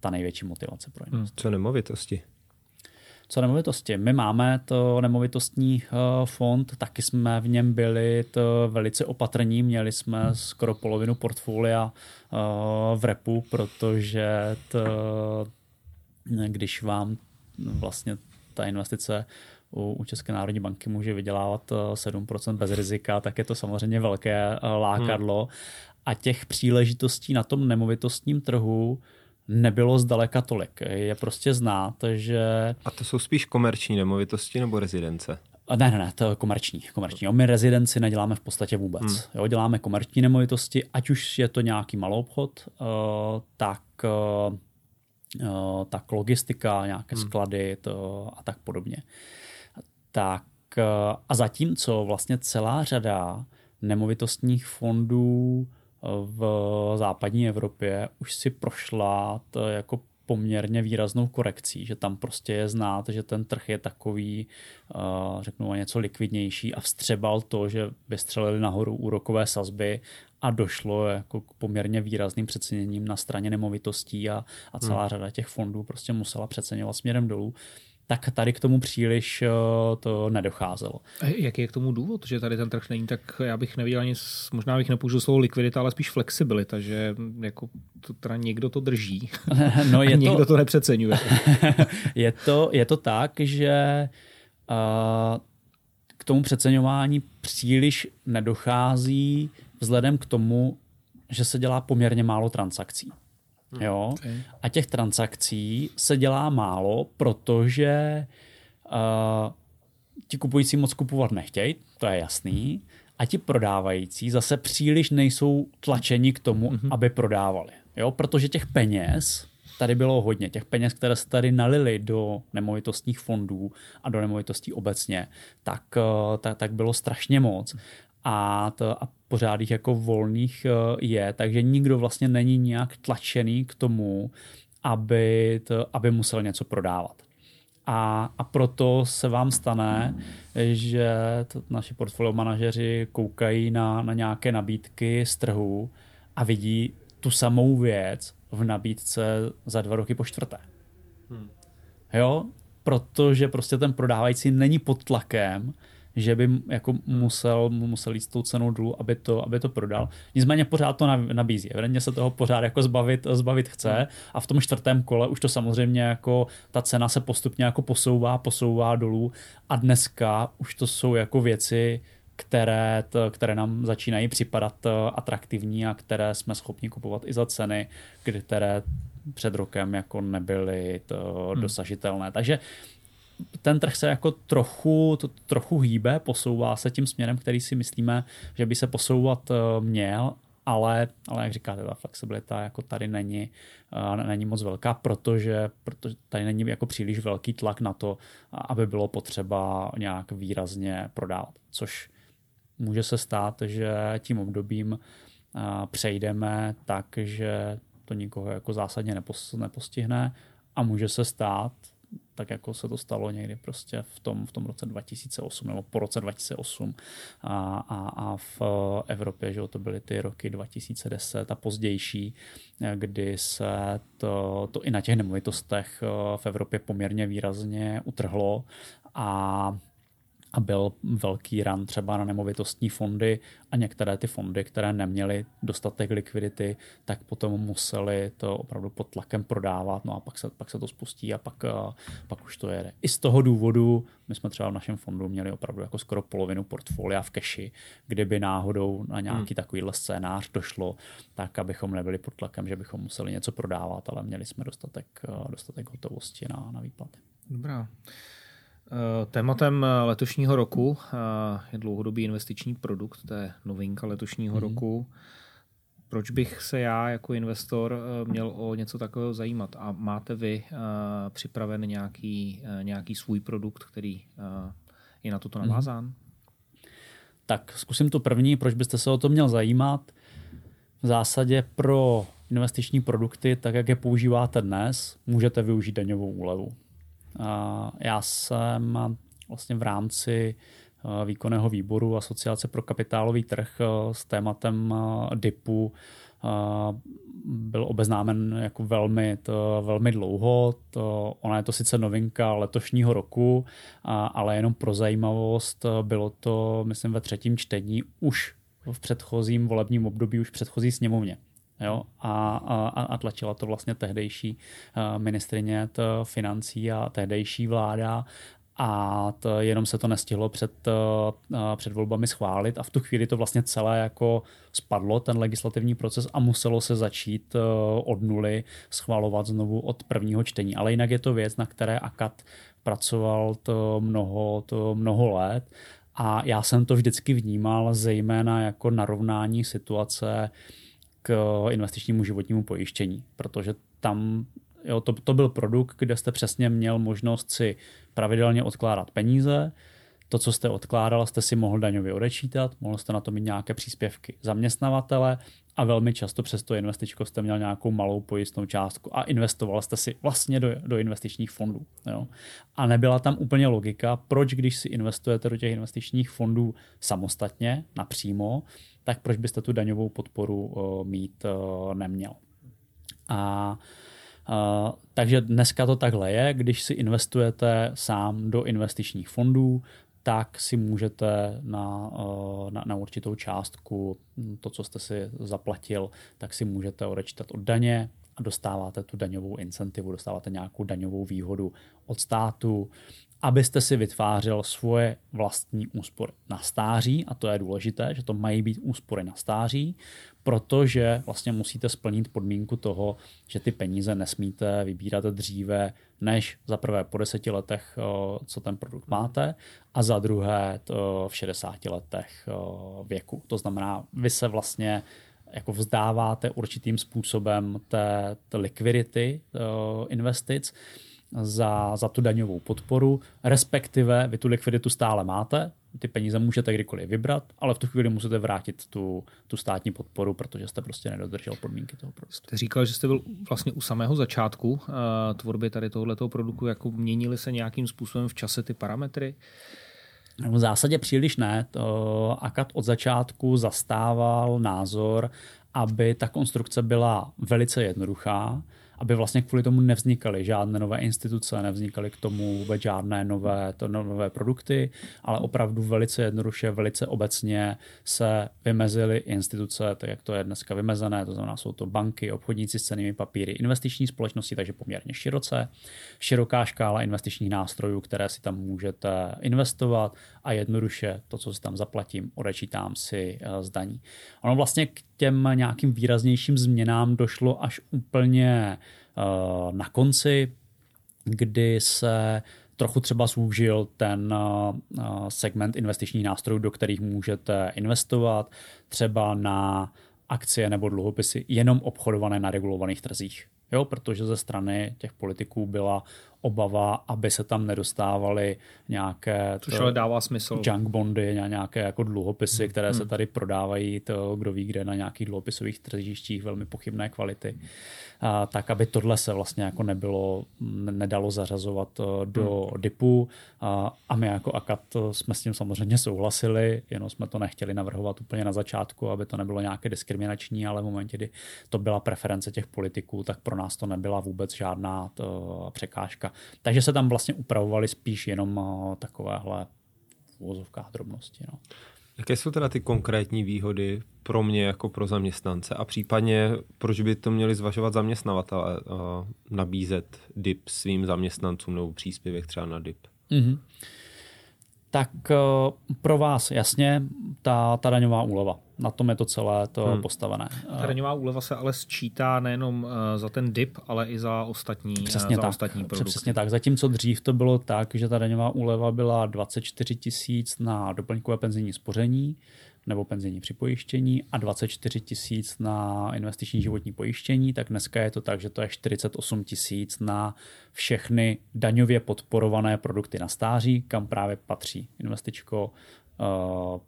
ta největší motivace pro investory. Hmm, co nemovitosti? Co nemovitosti? My máme to nemovitostní fond, taky jsme v něm byli to velice opatrní, měli jsme skoro polovinu portfolia v repu, protože to, když vám vlastně ta investice u, u České národní banky může vydělávat 7% bez rizika, tak je to samozřejmě velké lákadlo. Hmm. A těch příležitostí na tom nemovitostním trhu nebylo zdaleka tolik. Je prostě znát, že... A to jsou spíš komerční nemovitosti nebo rezidence? Ne, ne, ne, to je komerční. komerční. My rezidenci neděláme v podstatě vůbec. Hmm. Jo, děláme komerční nemovitosti, ať už je to nějaký malou obchod, uh, tak, uh, tak logistika, nějaké hmm. sklady to, a tak podobně. Tak uh, a zatímco vlastně celá řada nemovitostních fondů v západní Evropě už si prošla to jako poměrně výraznou korekcí, že tam prostě je znát, že ten trh je takový, uh, řeknu něco likvidnější a vstřebal to, že vystřelili nahoru úrokové sazby a došlo jako k poměrně výrazným přeceněním na straně nemovitostí a, a celá hmm. řada těch fondů prostě musela přeceňovat směrem dolů tak tady k tomu příliš eh, to nedocházelo. A jaký je k tomu důvod, že tady ten trh není, tak já bych neviděl ani, možná bych nepoužil slovo likvidita, ale spíš flexibilita, že jako to teda někdo to drží no je a někdo to, to nepřeceňuje. je, to, je to tak, že uh, k tomu přeceňování příliš nedochází vzhledem k tomu, že se dělá poměrně málo transakcí. Hmm, jo? Okay. A těch transakcí se dělá málo, protože uh, ti kupující moc kupovat nechtějí, to je jasný. a ti prodávající zase příliš nejsou tlačeni k tomu, mm-hmm. aby prodávali. Jo? Protože těch peněz tady bylo hodně. Těch peněz, které se tady nalili do nemovitostních fondů a do nemovitostí obecně, tak, eh, tak, tak bylo strašně moc. A, to, a pořád jich jako volných eh, je, takže nikdo vlastně není nějak tlačený k tomu, aby, to, aby musel něco prodávat. A, a proto se vám stane, že to, naši portfolio manažeři koukají na, na nějaké nabídky z trhu a vidí tu samou věc v nabídce za dva roky po čtvrté. Hmm. Jo, protože prostě ten prodávající není pod tlakem, že by jako musel, musel jít s tou cenou dolů, aby to, aby to prodal. Nicméně pořád to nabízí. Evidentně se toho pořád jako zbavit, zbavit chce a v tom čtvrtém kole už to samozřejmě jako ta cena se postupně jako posouvá, posouvá dolů a dneska už to jsou jako věci, které, to, které nám začínají připadat eh, atraktivní a které jsme schopni kupovat i za ceny, které před rokem jako nebyly to hmm. dosažitelné. Takže ten trh se jako trochu, to, trochu hýbe, posouvá se tím směrem, který si myslíme, že by se posouvat eh, měl, ale, ale jak říkáte, ta flexibilita jako tady není, uh, není moc velká, protože, protože tady není jako příliš velký tlak na to, aby bylo potřeba nějak výrazně prodávat, což může se stát, že tím obdobím uh, přejdeme tak, že to nikoho jako zásadně nepostihne a může se stát, tak jako se to stalo někdy prostě v tom, v tom roce 2008 nebo po roce 2008 a, a, a v Evropě, že to byly ty roky 2010 a pozdější, kdy se to, to i na těch nemovitostech v Evropě poměrně výrazně utrhlo. A a byl velký ran třeba na nemovitostní fondy a některé ty fondy, které neměly dostatek likvidity, tak potom museli to opravdu pod tlakem prodávat, no a pak se, pak se to spustí a pak, pak už to jede. I z toho důvodu my jsme třeba v našem fondu měli opravdu jako skoro polovinu portfolia v keši, kdyby náhodou na nějaký hmm. takovýhle scénář došlo, tak abychom nebyli pod tlakem, že bychom museli něco prodávat, ale měli jsme dostatek, dostatek hotovosti na, na výplaty. Dobrá. Eh, tématem eh, letošního roku eh, je dlouhodobý investiční produkt, to je novinka letošního mm-hmm. roku. Proč bych se já jako investor měl o něco takového zajímat? A máte vy připraven nějaký, nějaký svůj produkt, který je na toto mhm. navázán? Tak zkusím to první, proč byste se o to měl zajímat. V zásadě pro investiční produkty, tak jak je používáte dnes, můžete využít daňovou úlevu. Já jsem vlastně v rámci eh, výkonného výboru Asociace pro kapitálový trh eh, s tématem eh, DIPu byl obeznámen jako velmi, to, velmi dlouho. To, ona je to sice novinka letošního roku, ale jenom pro zajímavost bylo to, myslím, ve třetím čtení už v předchozím volebním období, už v předchozí sněmovně. Jo? A, a, a tlačila to vlastně tehdejší eh, ministrině financí a tehdejší vláda a to jenom se to nestihlo před, eh, před volbami schválit a v tu chvíli to vlastně celé jako spadlo, ten legislativní proces a muselo se začít eh, od nuly schvalovat znovu od prvního čtení. Ale jinak je to věc, na které AKAT pracoval to mnoho, to mnoho let a já jsem to vždycky vnímal zejména jako narovnání situace k investičnímu životnímu pojištění, protože tam jo, to, to byl produkt, kde jste přesně měl možnost si pravidelně odkládat peníze, to, co jste odkládal, jste si mohl daňově odečítat, mohl jste na to mít nějaké příspěvky zaměstnavatele a velmi často přes to investičko jste měl nějakou malou pojistnou částku a investoval jste si vlastně do, do investičních fondů. Jo. A nebyla tam úplně logika, proč když si investujete do těch investičních fondů samostatně, napřímo, tak proč byste tu daňovou podporu uh, mít uh, neměl. A Uh, takže dneska to takhle je, když si investujete sám do investičních fondů, tak si můžete na, na, na určitou částku, hm, to, co jste si zaplatil, tak si můžete odečítat od daně a dostáváte tu daňovou incentivu, dostáváte nějakou daňovou výhodu od státu abyste si vytvářel svoje vlastní úspory na stáří, a to je důležité, že to mají být úspory na stáří, protože vlastně musíte splnit podmínku toho, že ty peníze nesmíte vybírat dříve, než za prvé po deseti letech, co ten produkt máte, a za druhé v 60 letech věku. To znamená, vy se vlastně jako vzdáváte určitým způsobem té, té likvidity investic, za, za tu daňovou podporu, respektive vy tu likviditu stále máte, ty peníze můžete kdykoliv vybrat, ale v tu chvíli musíte vrátit tu, tu státní podporu, protože jste prostě nedodržel podmínky toho produktu. Jste říkal, že jste byl vlastně u samého začátku uh, tvorby tady tohoto produktu, jako měnily se nějakým způsobem v čase ty parametry? V zásadě příliš ne. To Akat od začátku zastával názor, aby ta konstrukce byla velice jednoduchá, aby vlastně kvůli tomu nevznikaly žádné nové instituce, nevznikaly k tomu vůbec žádné nové, to nové produkty, ale opravdu velice jednoduše, velice obecně se vymezily instituce, tak jak to je dneska vymezené, to znamená, jsou to banky, obchodníci s cenými papíry, investiční společnosti, takže poměrně široce, široká škála investičních nástrojů, které si tam můžete investovat a jednoduše to, co si tam zaplatím, odečítám si eh, zdaní. Ono vlastně k těm nějakým výraznějším změnám došlo až úplně eh, na konci, kdy se trochu třeba zúžil ten eh, segment investičních nástrojů, do kterých můžete investovat, třeba na akcie nebo dluhopisy jenom obchodované na regulovaných trzích. Jo, protože ze strany těch politiků byla obava, aby se tam nedostávaly nějaké Což ale dává smysl. junk bondy, nějaké jako dluhopisy, hmm. které hmm. se tady prodávají, to kdo ví kde, na nějakých dluhopisových tržištích velmi pochybné kvality. A, tak, aby tohle se vlastně jako nebylo, nedalo zařazovat eh, do hmm. DIPu a, a my jako AKAT jsme s tím samozřejmě souhlasili, jenom jsme to nechtěli navrhovat úplně na začátku, aby to nebylo nějaké diskriminační, ale v momentě, kdy to byla preference těch politiků, tak pro nás to nebyla vůbec žádná to, eh, překážka Takže se tam vlastně upravovaly spíš jenom eh, takovéhle v drobnosti. No. Jaké jsou teda ty konkrétní výhody pro mě jako pro zaměstnance a případně proč by to měli zvažovat zaměstnavatele uh, nabízet DIP svým zaměstnancům nebo příspěvek třeba na DIP? Mm-hmm. Tak uh, pro vás jasně ta, ta daňová úleva na tom je to celé to hmm. postavené. Ta daňová úleva se ale sčítá nejenom eh, za ten dip, ale i za ostatní, eh, přesně za tak, ostatní produkty. Přesně tak. Zatímco dřív to bylo tak, že ta daňová úleva byla 24 tisíc na doplňkové penzijní spoření nebo penzijní připojištění a 24 tisíc na investiční životní pojištění, tak dneska je to tak, že to je 48 tisíc na všechny daňově podporované produkty na stáří, kam právě patří investičko, Eh,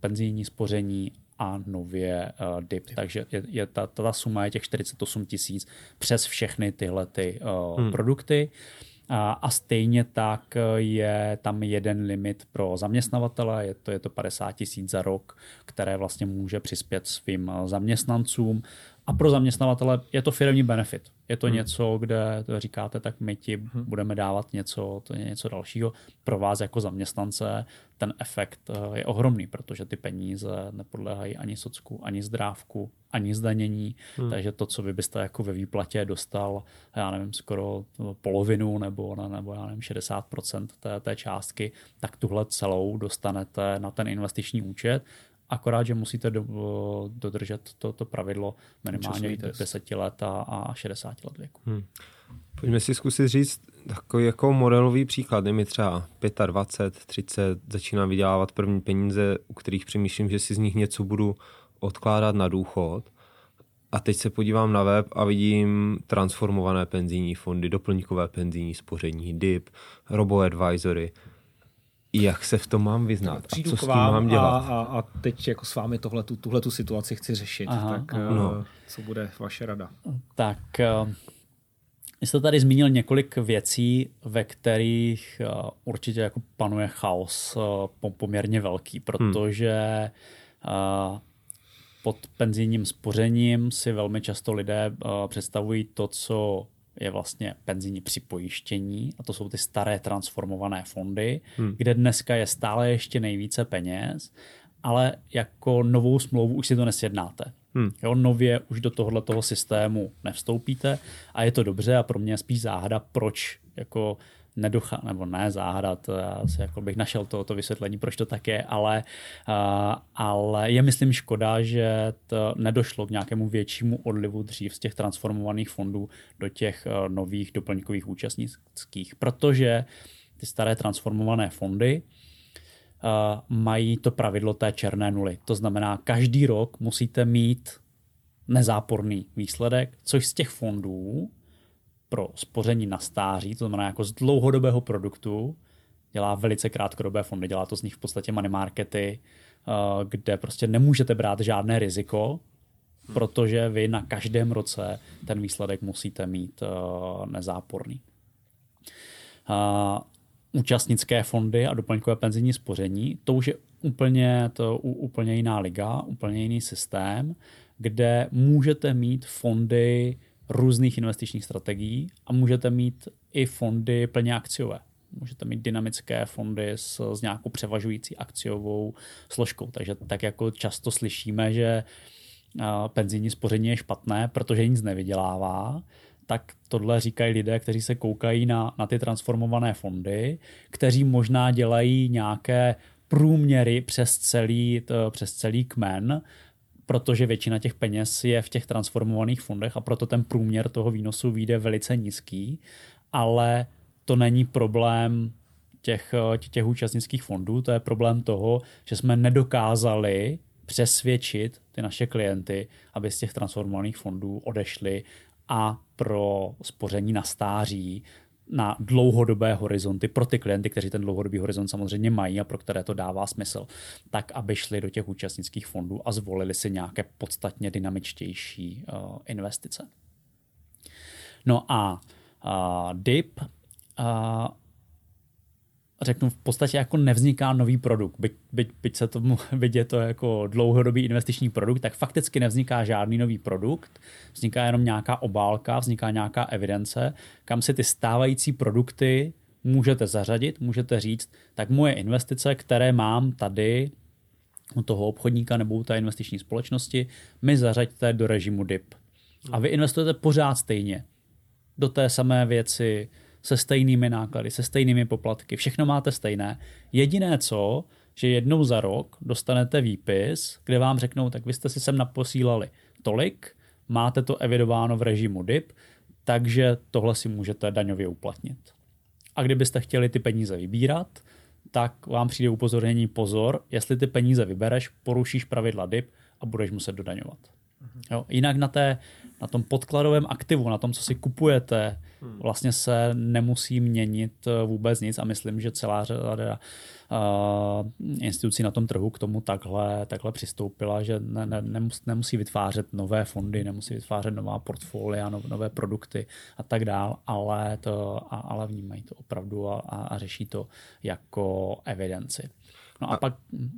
penzijní spoření a nově uh, DIP. Takže je, je ta, ta suma je těch 48 tisíc přes všechny tyhle ty, uh, hmm. produkty. A, a stejně tak je tam jeden limit pro zaměstnavatele, je to, je to 50 tisíc za rok, které vlastně může přispět svým zaměstnancům. A pro zaměstnavatele je to firmní benefit. Je to hmm. něco, kde to říkáte, tak my ti hmm. budeme dávat něco, to je něco dalšího. Pro vás jako zaměstnance ten efekt eh, je ohromný, protože ty peníze nepodléhají ani socku, ani zdrávku, ani zdanění. Hmm. Takže to, co vy byste jako ve výplatě dostal, já nevím, skoro polovinu nebo, nebo já nevím, 60% té, té částky, tak tuhle celou dostanete na ten investiční účet akorát, že musíte do, dodržet to, to pravidlo minimálně 10 let a, a 60 let věku. Hmm. Pojďme si zkusit říct takový jako modelový příklad. Je mi třeba 25, 30, začínám vydělávat první peníze, u kterých přemýšlím, že si z nich něco budu odkládat na důchod. A teď se podívám na web a vidím transformované penzijní fondy, doplňkové penzijní spoření, DIP, robo-advisory jak se v tom mám vyznat Přijdu a co s tím mám dělat. A, a, a teď jako s vámi tohle, tuhle tu situaci chci řešit, aha, tak aha. No. co bude vaše rada? Tak uh, jste tady zmínil několik věcí, ve kterých uh, určitě jako panuje chaos uh, poměrně velký, hmm. protože uh, pod penzijním spořením si velmi často lidé uh, představují to, co je vlastně penzijní připojištění a to jsou ty staré transformované fondy, hmm. kde dneska je stále ještě nejvíce peněz, ale jako novou smlouvu už si to nesjednáte. Hmm. Jo, nově už do tohohle toho systému nevstoupíte a je to dobře a pro mě je spíš záhada, proč jako nedocha, nebo ne záhada, to já si jako bych našel to, to vysvětlení, proč to tak je, ale, ale je myslím škoda, že to nedošlo k nějakému většímu odlivu dřív z těch transformovaných fondů do těch uh, nových doplňkových účastnických, protože ty staré transformované fondy uh, mají to pravidlo té černé nuly. To znamená, každý rok musíte mít nezáporný výsledek, což z těch fondů pro spoření na stáří, to znamená jako z dlouhodobého produktu, dělá velice krátkodobé fondy, dělá to z nich v podstatě money markety, eh, kde prostě nemůžete brát žádné riziko, protože vy na každém roce ten výsledek musíte mít eh, nezáporný. Eh, účastnické fondy a doplňkové penzijní spoření, to už je úplně, to, úplně jiná liga, úplně jiný systém, kde můžete mít fondy různých investičních strategií a můžete mít i fondy plně akciové. Můžete mít dynamické fondy s, s nějakou převažující akciovou složkou. Takže tak jako často slyšíme, že penzijní spoření je špatné, protože nic nevydělává, tak tohle říkají lidé, kteří se koukají na, na ty transformované fondy, kteří možná dělají nějaké průměry přes celý, to, přes celý kmen, protože většina těch peněz je v těch transformovaných fondech a proto ten průměr toho výnosu vyjde velice nízký, ale to není problém těch, těch účastnických fondů, to je problém toho, že jsme nedokázali přesvědčit ty naše klienty, aby z těch transformovaných fondů odešli a pro spoření na stáří na dlouhodobé horizonty pro ty klienty, kteří ten dlouhodobý horizont samozřejmě mají a pro které to dává smysl, tak aby šli do těch účastnických fondů a zvolili si nějaké podstatně dynamičtější uh, investice. No a uh, DIP uh, řeknu, v podstatě jako nevzniká nový produkt. Byť, byť, byť se tomu vidět to jako dlouhodobý investiční produkt, tak fakticky nevzniká žádný nový produkt. Vzniká jenom nějaká obálka, vzniká nějaká evidence, kam si ty stávající produkty můžete zařadit, můžete říct, tak moje investice, které mám tady u toho obchodníka nebo u té investiční společnosti, mi zařaďte do režimu DIP. A vy investujete pořád stejně do té samé věci, se stejnými náklady, se stejnými poplatky, všechno máte stejné. Jediné co, že jednou za rok dostanete výpis, kde vám řeknou, tak vy jste si sem naposílali tolik, máte to evidováno v režimu DIP, takže tohle si můžete daňově uplatnit. A kdybyste chtěli ty peníze vybírat, tak vám přijde upozornění pozor, jestli ty peníze vybereš, porušíš pravidla DIP a budeš muset dodaňovat. Jo, jinak na, té, na tom podkladovém aktivu, na tom, co si kupujete, hmm. vlastně se nemusí měnit eh, vůbec nic a myslím, že celá řada uh, institucí na tom trhu k tomu takhle, takhle přistoupila, že ne, ne, nemus, nemusí vytvářet nové fondy, nemusí vytvářet nová portfolia, no, nové produkty a tak dál, ale, to, a, ale vnímají to opravdu a, a řeší to jako evidenci. No a, a pak...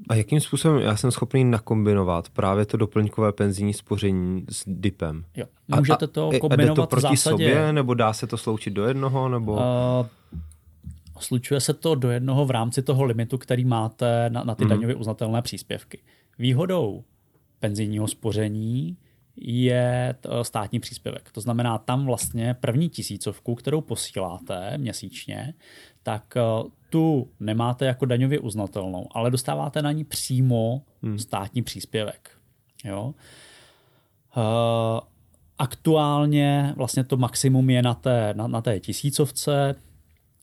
A jakým způsobem já jsem schopný nakombinovat právě to doplňkové penzijní spoření s DIPem? Jo. Můžete to a, kombinovat a jde to proti v zásadě... sobě, nebo dá se to sloučit do jednoho? Nebo... Uh, slučuje se to do jednoho v rámci toho limitu, který máte na, na ty mm-hmm. daňově uznatelné příspěvky. Výhodou penzijního spoření je státní příspěvek. To znamená, tam vlastně první tisícovku, kterou posíláte měsíčně, tak tu nemáte jako daňově uznatelnou, ale dostáváte na ní přímo hmm. státní příspěvek. Jo? Uh, aktuálně vlastně to maximum je na té, na, na té tisícovce,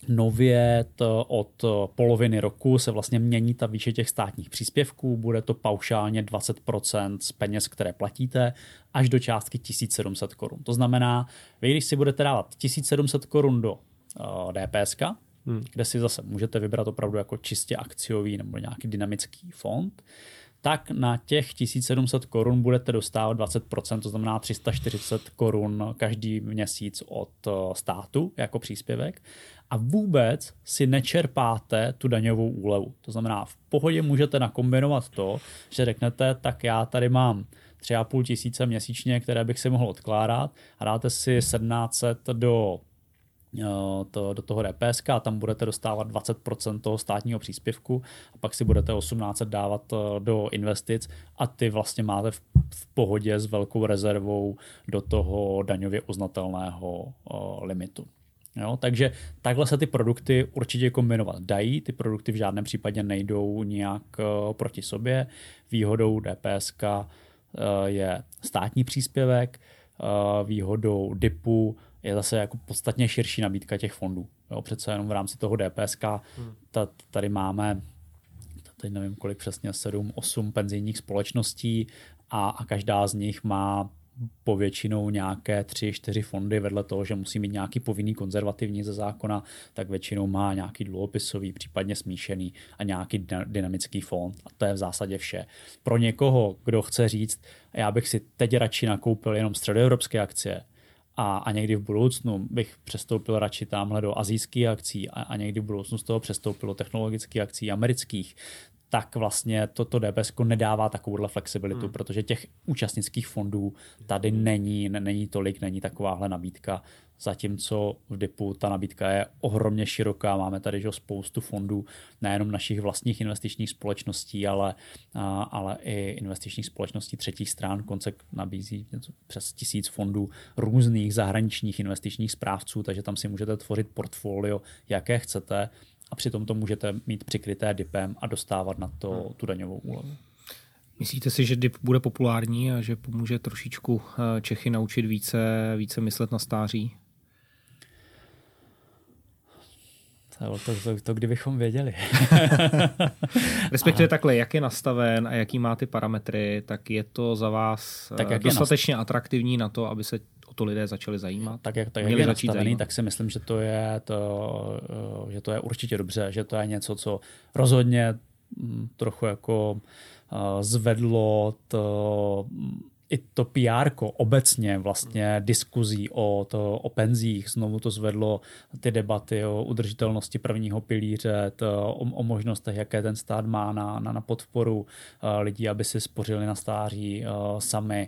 nově to od poloviny roku se vlastně mění ta výše těch státních příspěvků, bude to paušálně 20% z peněz, které platíte, až do částky 1700 korun. To znamená, vy když si budete dávat 1700 korun do uh, DPSK, hmm. kde si zase můžete vybrat opravdu jako čistě akciový nebo nějaký dynamický fond, tak na těch 1700 korun budete dostávat 20%, to znamená 340 korun každý měsíc od eh, státu jako příspěvek a vůbec si nečerpáte tu daňovou úlevu. To znamená, v pohodě můžete nakombinovat to, že řeknete, tak já tady mám 3,5 tisíce měsíčně, které bych si mohl odkládat a dáte si 1700 do to, do toho DPSK a tam budete dostávat 20% toho státního příspěvku a pak si budete 18 dávat eh, do investic a ty vlastně máte v, v pohodě s velkou rezervou do toho daňově uznatelného uh, limitu. Jo, takže takhle se ty produkty určitě kombinovat dají, ty produkty v žádném případě nejdou nijak uh, proti sobě. Výhodou DPSK je státní příspěvek, výhodou DIPu je zase jako podstatně širší nabídka těch fondů. Jo, přece jenom v rámci toho DPSK hmm. tady máme teď nevím kolik přesně, 7, 8 penzijních společností a, a každá z nich má povětšinou nějaké tři, čtyři fondy vedle toho, že musí mít nějaký povinný konzervativní ze zákona, tak většinou má nějaký dluhopisový, případně smíšený a nějaký dynamický fond. A to je v zásadě vše. Pro někoho, kdo chce říct, já bych si teď radši nakoupil jenom středoevropské akcie, a, a někdy v budoucnu bych přestoupil radši tamhle do azijských akcí a, a někdy v budoucnu z toho přestoupil do technologických akcí amerických, tak vlastně toto DPS nedává takovouhle flexibilitu, hmm. protože těch účastnických fondů tady není, není tolik, není takováhle nabídka, zatímco v DIPu ta nabídka je ohromně široká, máme tady že, spoustu fondů, nejenom našich vlastních investičních společností, ale, a, ale i investičních společností třetích stran. Koncek nabízí něco přes tisíc fondů různých zahraničních investičních správců, takže tam si můžete tvořit portfolio, jaké chcete a přitom to můžete mít přikryté DIPem a dostávat na to hmm. tu daňovou úlevu. Myslíte si, že DIP bude populární a že pomůže trošičku eh, Čechy naučit více, více myslet na stáří? To, to, to, to kdybychom věděli. Respektive a... takhle, jak je nastaven a jaký má ty parametry, tak je to za vás tak jak dostatečně nastaven? atraktivní na to, aby se o to lidé začali zajímat? Tak jak, tak jak je nastavený, zajímat? tak si myslím, že to, je to, eh, že to je určitě dobře, že to je něco, co rozhodně mm, trochu jako eh, zvedlo to i to PR obecně vlastně diskuzí o, to, o penzích, znovu to zvedlo ty debaty o udržitelnosti prvního pilíře, to, o, o možnostech, jaké ten stát má na, na, na podporu uh, lidí, aby si spořili na stáří uh, sami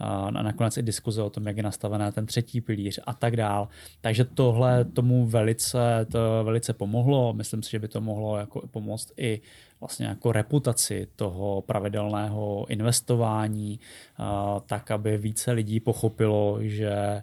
a nakonec i diskuze o tom, jak je nastavený ten třetí pilíř a tak dál. Takže tohle tomu velice, to velice pomohlo. Myslím si, že by to mohlo jako pomoct i vlastně jako reputaci toho pravidelného investování, tak aby více lidí pochopilo, že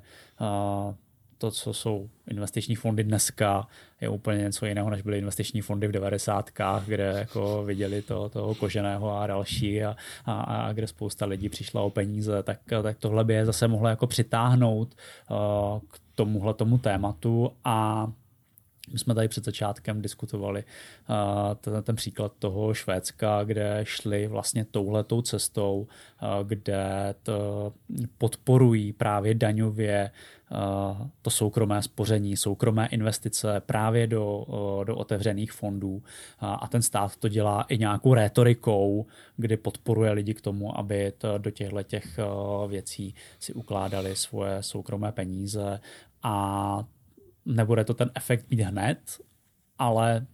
to, co jsou investiční fondy dneska, je úplně něco jiného, než byly investiční fondy v 90. kde jako viděli to, toho koženého a další a, a, a kde spousta lidí přišla o peníze, tak, tak tohle by je zase mohlo jako přitáhnout uh, k tomuhle tomu tématu a my jsme tady před začátkem diskutovali uh, ten, příklad toho Švédska, kde šli vlastně touhletou cestou, uh, kde to podporují právě daňově uh, to soukromé spoření, soukromé investice právě do, do otevřených fondů. A ten stát to dělá i nějakou rétorikou, kdy podporuje lidi k tomu, aby to do těchto těch věcí si ukládali svoje soukromé peníze a nebude to ten efekt mít hned, ale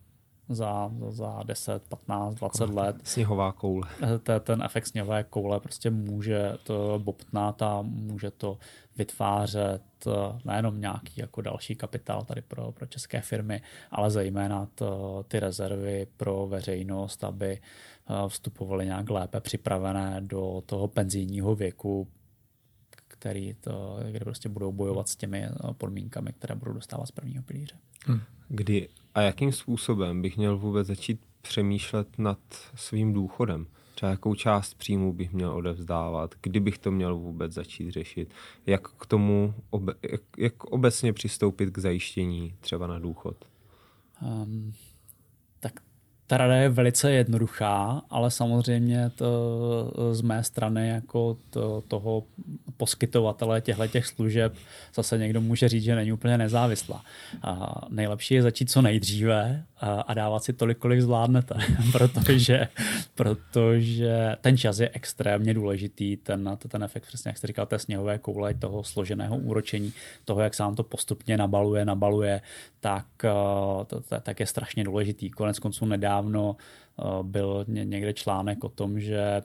za, za 10, 15, 20 let. Sněhová koule. Ten, ten efekt sněhové koule prostě může to bobtnat a může to vytvářet eh, nejenom nějaký jako další kapitál tady pro, pro české firmy, ale zejména to, ty rezervy pro veřejnost, aby eh, vstupovaly nějak lépe připravené do toho penzijního věku, který to, kde prostě budou bojovat s těmi eh, podmínkami, které budou dostávat z prvního pilíře. Hmm. Kdy a jakým způsobem bych měl vůbec začít přemýšlet nad svým důchodem? Třeba jakou část příjmu bych měl odevzdávat, kdy bych to měl vůbec začít řešit, jak k tomu, obe, jak, jak obecně přistoupit k zajištění třeba na důchod? Um, ta rada je velice jednoduchá, ale samozřejmě to z mé strany jako to, toho poskytovatele těchto těch služeb zase někdo může říct, že není úplně nezávislá. A nejlepší je začít co nejdříve a, a dávat si tolik, kolik zvládnete, protože, protože ten čas je extrémně důležitý, ten, ten efekt, přesně jak jste říkal, té sněhové koule, toho složeného úročení, toho, jak se vám to postupně nabaluje, nabaluje, tak, to, tak je strašně důležitý. Konec konců nedávno byl někde článek o tom, že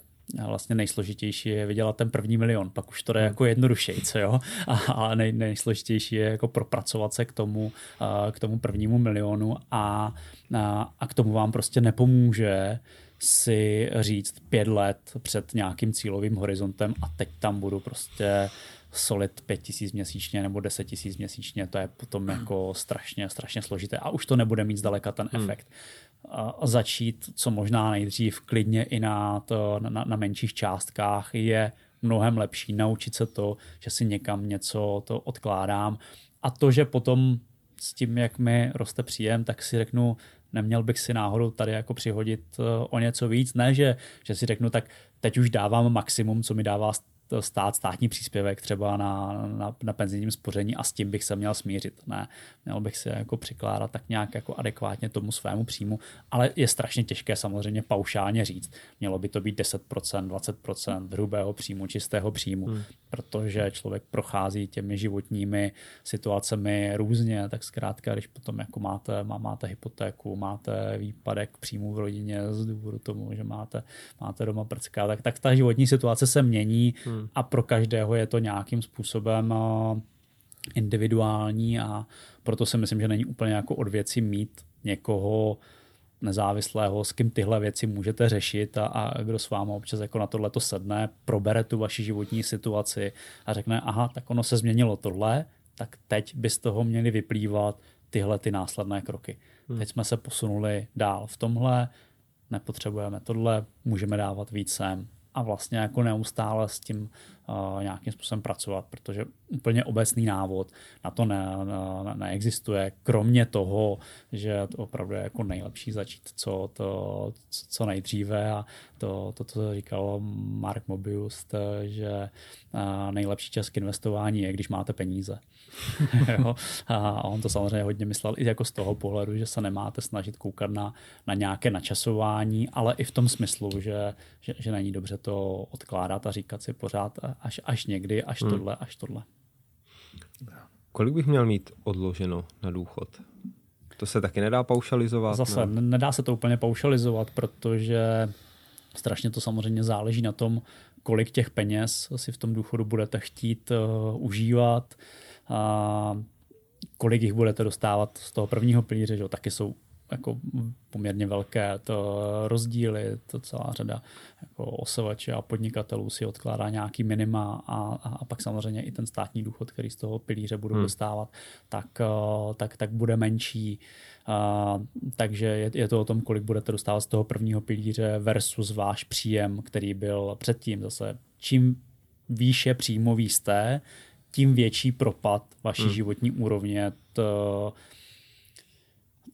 vlastně nejsložitější je vydělat ten první milion, pak už to jde hmm. jako jednodušejce, jo, a, a nej, nejsložitější je jako propracovat se k tomu, k tomu prvnímu milionu a, a, a k tomu vám prostě nepomůže si říct pět let před nějakým cílovým horizontem a teď tam budu prostě solid pět tisíc měsíčně nebo deset tisíc měsíčně, to je potom jako strašně, strašně složité a už to nebude mít zdaleka ten hmm. efekt. Začít co možná nejdřív klidně i na, to, na, na menších částkách je mnohem lepší naučit se to, že si někam něco to odkládám a to, že potom s tím, jak mi roste příjem, tak si řeknu, neměl bych si náhodou tady jako přihodit eh, o něco víc. Ne, že, že si řeknu, tak teď už dávám maximum, co mi dává stát státní příspěvek třeba na, na, na penzijním spoření a s tím bych se měl smířit. Ne, měl bych se jako přikládat tak nějak jako adekvátně tomu svému příjmu, ale je strašně těžké samozřejmě paušálně říct. Mělo by to být 10%, 20% hrubého příjmu, čistého příjmu, hmm. protože člověk prochází těmi životními situacemi různě, tak zkrátka, když potom jako máte, má, máte hypotéku, máte výpadek příjmu v rodině z důvodu tomu, že máte, máte doma prcka, tak, tak ta životní situace se mění hmm Hmm. A pro každého je to nějakým způsobem eh, individuální a proto si myslím, že není úplně jako od věci mít někoho nezávislého, s kým tyhle věci můžete řešit a, a kdo s vámi občas jako na tohle to sedne, probere tu vaši životní situaci a řekne, aha, tak ono se změnilo tohle, tak teď by z toho měly vyplývat tyhle ty následné kroky. Hmm. Teď jsme se posunuli dál v tomhle, nepotřebujeme tohle, můžeme dávat víc sem, a vlastně jako neustále s tím uh, nějakým způsobem pracovat, protože úplně obecný návod na to ne, ne, neexistuje, kromě toho, že to opravdu je jako nejlepší začít co, to, co nejdříve a to, to, co říkal Mark Mobius, že uh, nejlepší čas k investování je, když máte peníze. jo? A on to samozřejmě hodně myslel i jako z toho pohledu, že se nemáte snažit koukat na, na nějaké načasování, ale i v tom smyslu, že, že, že není dobře to odkládat a říkat si pořád až, až někdy, až hmm. tohle, až tohle. Kolik bych měl mít odloženo na důchod? To se taky nedá paušalizovat? Zase, ne? nedá se to úplně paušalizovat, protože strašně to samozřejmě záleží na tom, kolik těch peněz si v tom důchodu budete chtít uh, užívat, uh, kolik jich budete dostávat z toho prvního pilíře, že taky jsou jako poměrně velké to rozdíly, to celá řada jako osavače a podnikatelů si odkládá nějaký minima a, a, a pak samozřejmě i ten státní důchod, který z toho pilíře budou hmm. dostávat, tak, eh, tak, tak bude menší. A, takže je, je to o tom, kolik budete dostávat z toho prvního pilíře versus váš příjem, který byl předtím. Zase čím výše příjmový jste, tím větší propad vaší hmm. životní úrovně to,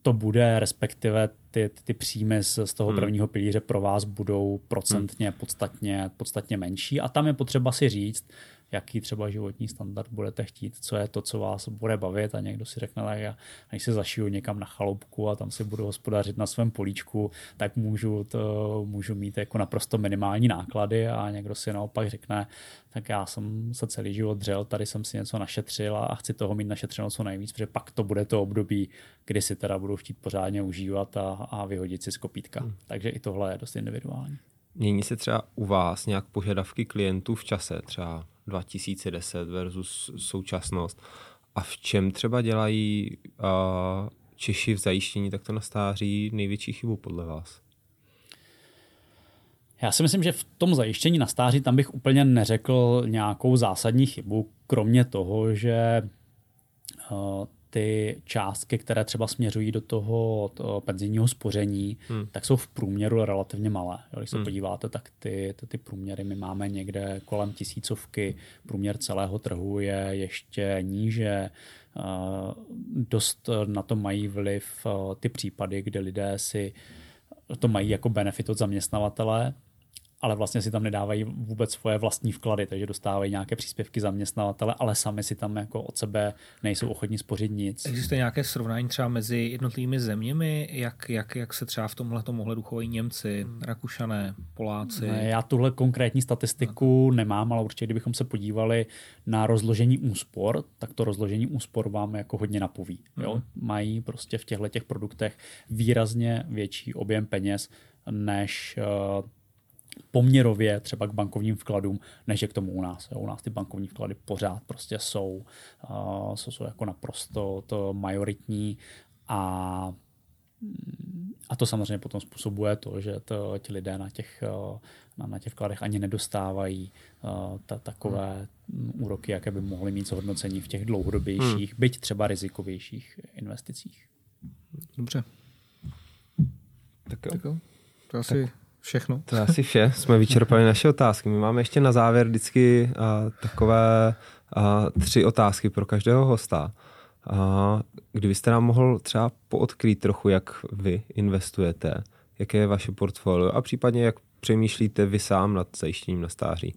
to bude, respektive ty, ty příjmy z, z toho hmm. prvního pilíře pro vás budou procentně hmm. podstatně, podstatně menší. A tam je potřeba si říct, jaký třeba životní standard budete chtít, co je to, co vás bude bavit a někdo si řekne, tak já, když se zašiju někam na chaloupku a tam si budu hospodařit na svém políčku, tak můžu, to, můžu mít jako naprosto minimální náklady a někdo si naopak řekne, tak já jsem se celý život dřel, tady jsem si něco našetřil a chci toho mít našetřeno co nejvíc, protože pak to bude to období, kdy si teda budu chtít pořádně užívat a, a vyhodit si z kopítka. Hmm. Takže i tohle je dost individuální. Mění se třeba u vás nějak požadavky klientů v čase, třeba 2010 versus současnost. A v čem třeba dělají uh, Češi v zajištění takto na stáří největší chybu podle vás? Já si myslím, že v tom zajištění na stáří tam bych úplně neřekl nějakou zásadní chybu, kromě toho, že ty částky, které třeba směřují do toho, toho penzijního spoření, hmm. tak jsou v průměru relativně malé. Když se hmm. podíváte, tak ty, ty, ty průměry my máme někde kolem tisícovky. Průměr celého trhu je ještě níže. Dost na to mají vliv ty případy, kdy lidé si to mají jako benefit od zaměstnavatele, ale vlastně si tam nedávají vůbec svoje vlastní vklady, takže dostávají nějaké příspěvky zaměstnavatele, ale sami si tam jako od sebe nejsou ochotní spořit nic. Existuje nějaké srovnání třeba mezi jednotlivými zeměmi, jak, jak, jak se třeba v tomhle ohledu chovají Němci, Rakušané, Poláci? Ne, já tuhle konkrétní statistiku no. nemám, ale určitě kdybychom se podívali na rozložení úspor, tak to rozložení úspor vám jako hodně napoví. Jo? Mm. Mají prostě v těchto těch produktech výrazně větší objem peněz než uh, poměrově třeba k bankovním vkladům, než je k tomu u nás. Jo. U nás ty bankovní vklady pořád prostě jsou, uh, jsou, jsou jako naprosto to majoritní a a to samozřejmě potom způsobuje to, že to, ti lidé na těch, eh, na, na těch vkladech ani nedostávají uh, ta, takové hmm. úroky, jaké by mohly mít zhodnocení v těch dlouhodobějších, hmm. byť třeba rizikovějších investicích. Dobře. Tak jo. Tak jo. To asi tak. Všechno. To je asi vše. Jsme vyčerpali naše otázky. My máme ještě na závěr vždycky uh, takové uh, tři otázky pro každého hosta. A kdybyste nám mohl třeba poodkrýt trochu, jak vy investujete, jaké je vaše portfolio a případně jak přemýšlíte vy sám nad zajištěním na stáří?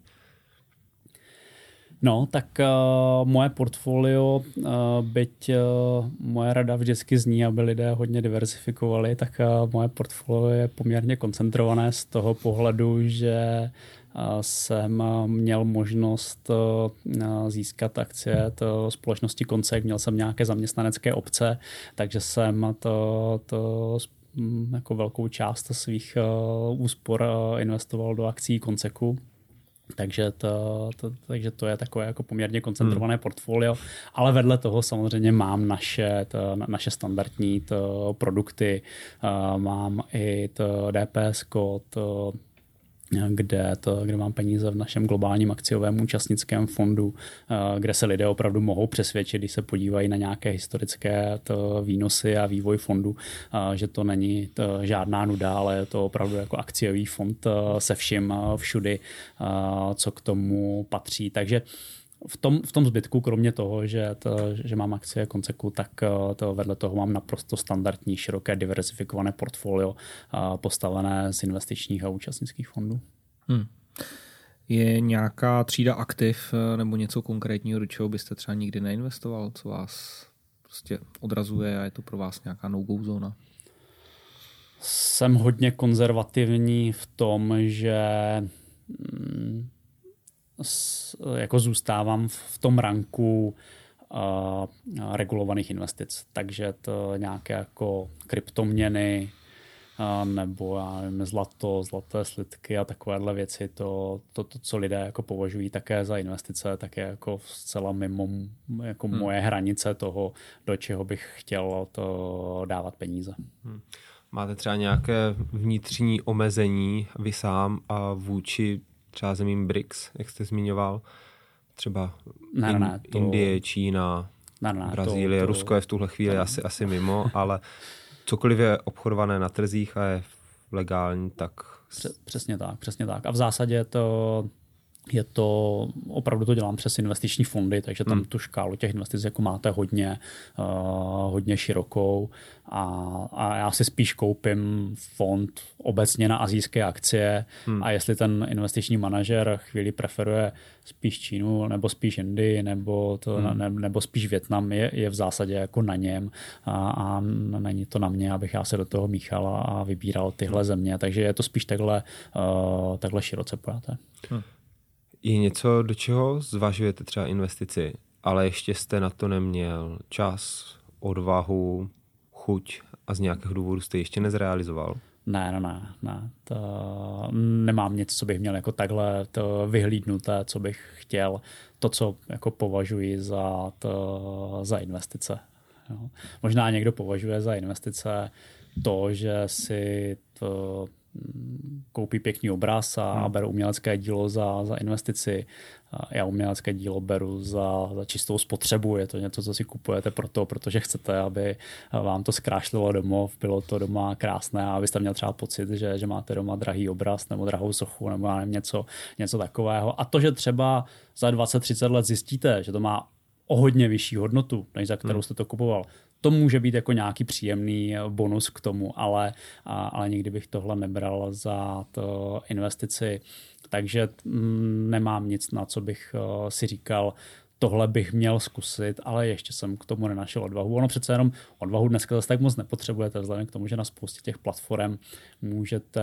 No, tak uh, moje portfolio, uh, byť uh, moje rada vždycky zní, aby lidé hodně diversifikovali, tak uh, moje portfolio je poměrně koncentrované z toho pohledu, že jsem měl možnost získat akcie to společnosti Koncek, měl jsem nějaké zaměstnanecké obce, takže jsem to, to jako velkou část svých úspor investoval do akcí Konceku. Takže to, to, takže to je takové jako poměrně koncentrované hmm. portfolio, ale vedle toho samozřejmě mám naše, to, naše standardní to produkty, mám i to DPS, to kde, to, kde mám peníze v našem globálním akciovém účastnickém fondu, eh, kde se lidé opravdu mohou přesvědčit, když se podívají na nějaké historické to výnosy a vývoj fondu, eh, že to není to žádná nuda, ale je to opravdu jako akciový fond eh, se vším všudy, co k tomu patří. Takže v tom, v tom zbytku, kromě toho, že, to, že mám akcie konceku, tak eh, to vedle toho mám naprosto standardní, široké, diversifikované portfolio eh, postavené z investičních a účastnických fondů. Hmm. Je nějaká třída aktiv eh, nebo něco konkrétního, do čeho byste třeba nikdy neinvestoval, co vás prostě odrazuje a je to pro vás nějaká no-go zóna? Jsem hodně konzervativní v tom, že jako zůstávám v tom ranku uh, regulovaných investic. Takže to nějaké jako kryptoměny nebo já nevím, zlato, zlaté slidky a takovéhle věci, to, to, to, co lidé jako považují také za investice, tak je jako zcela mimo jako hmm. moje hranice toho, do čeho bych chtěl to dávat peníze. Hmm. Máte třeba nějaké vnitřní omezení vy sám a vůči třeba zemím BRICS, jak jste zmiňoval, třeba in, ne, to... Indie, Čína, ne, ne, Brazílie, to, to... Rusko je v tuhle chvíli to... asi, asi mimo, ale cokoliv je obchodované na trzích a je legální, tak... Přesně tak, přesně tak. A v zásadě to je to, opravdu to dělám přes investiční fondy, takže tam hmm. tu škálu těch investic jako máte hodně, uh, hodně širokou a, a já si spíš koupím fond obecně na azijské akcie hmm. a jestli ten investiční manažer chvíli preferuje spíš Čínu nebo spíš Indii nebo, to, hmm. ne, nebo spíš Větnam, je, je v zásadě jako na něm a, a není to na mě, abych já se do toho míchal a vybíral tyhle země, takže je to spíš takhle, uh, takhle široce pojaté. Hmm je něco, do čeho zvažujete třeba investici, ale ještě jste na to neměl čas, odvahu, chuť a z nějakého důvodu jste ještě nezrealizoval? Ne, ne, ne, ne. To, nemám nic, co bych měl jako takhle to vyhlídnuté, co bych chtěl, to, co jako považuji za, to, za investice. Jo. Možná někdo považuje za investice to, že si to koupí pěkný obraz a, hmm. beru umělecké dílo za, za investici. Já umělecké dílo beru za, za čistou spotřebu. Je to něco, co si kupujete proto, protože chcete, aby vám to zkrášlilo domov, bylo to doma krásné a abyste měl třeba pocit, že, že máte doma drahý obraz nebo drahou sochu nebo nevím, něco, něco takového. A to, že třeba za 20-30 let zjistíte, že to má o hodně vyšší hodnotu, než za kterou hmm. jste to kupoval, to může být jako nějaký příjemný bonus k tomu, ale, ale nikdy bych tohle nebral za to investici. Takže mm, nemám nic, na co bych eh, si říkal, tohle bych měl zkusit, ale ještě jsem k tomu nenašel odvahu. Ono přece jenom odvahu dneska zase tak moc nepotřebujete, vzhledem k tomu, že na spoustě těch platform můžete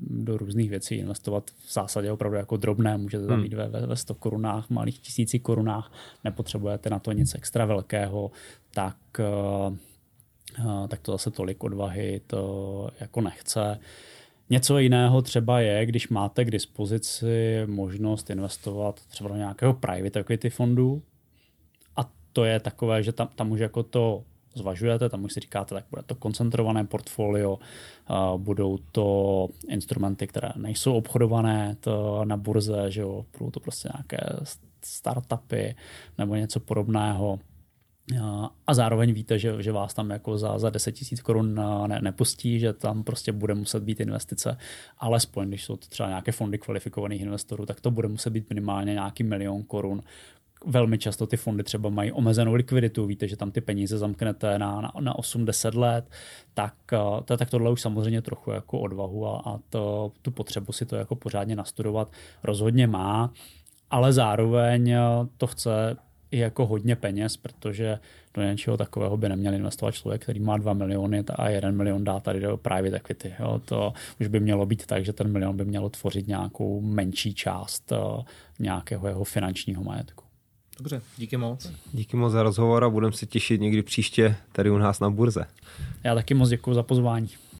do různých věcí investovat v zásadě opravdu jako drobné, můžete tam hmm. mít ve, ve 100 korunách, malých tisíci korunách, nepotřebujete na to nic extra velkého, tak eh, eh, tak to zase tolik odvahy to jako nechce. Něco jiného třeba je, když máte k dispozici možnost investovat třeba do nějakého private equity fondu a to je takové, že tam, tam už jako to zvažujete, tam už si říkáte, tak bude to koncentrované portfolio, budou to instrumenty, které nejsou obchodované to na burze, že jo, budou to prostě nějaké startupy nebo něco podobného. A zároveň víte, že, že vás tam jako za, za 10 tisíc korun ne, nepustí, že tam prostě bude muset být investice, alespoň když jsou to třeba nějaké fondy kvalifikovaných investorů, tak to bude muset být minimálně nějaký milion korun, velmi často ty fondy třeba mají omezenou likviditu, víte, že tam ty peníze zamknete na, na, na 8-10 let, tak, eh, to, tak tohle už samozřejmě trochu jako odvahu a, a to, tu potřebu si to jako pořádně nastudovat rozhodně má, ale zároveň eh, to chce i jako hodně peněz, protože do něčeho takového by neměl investovat člověk, který má 2 miliony a 1 milion dá tady do private equity. Jo. To už by mělo být tak, že ten milion by měl tvořit nějakou menší část eh, nějakého jeho finančního majetku. Dobře, díky moc. Díky moc za rozhovor a budeme se těšit někdy příště tady u nás na burze. Já taky moc děkuji za pozvání.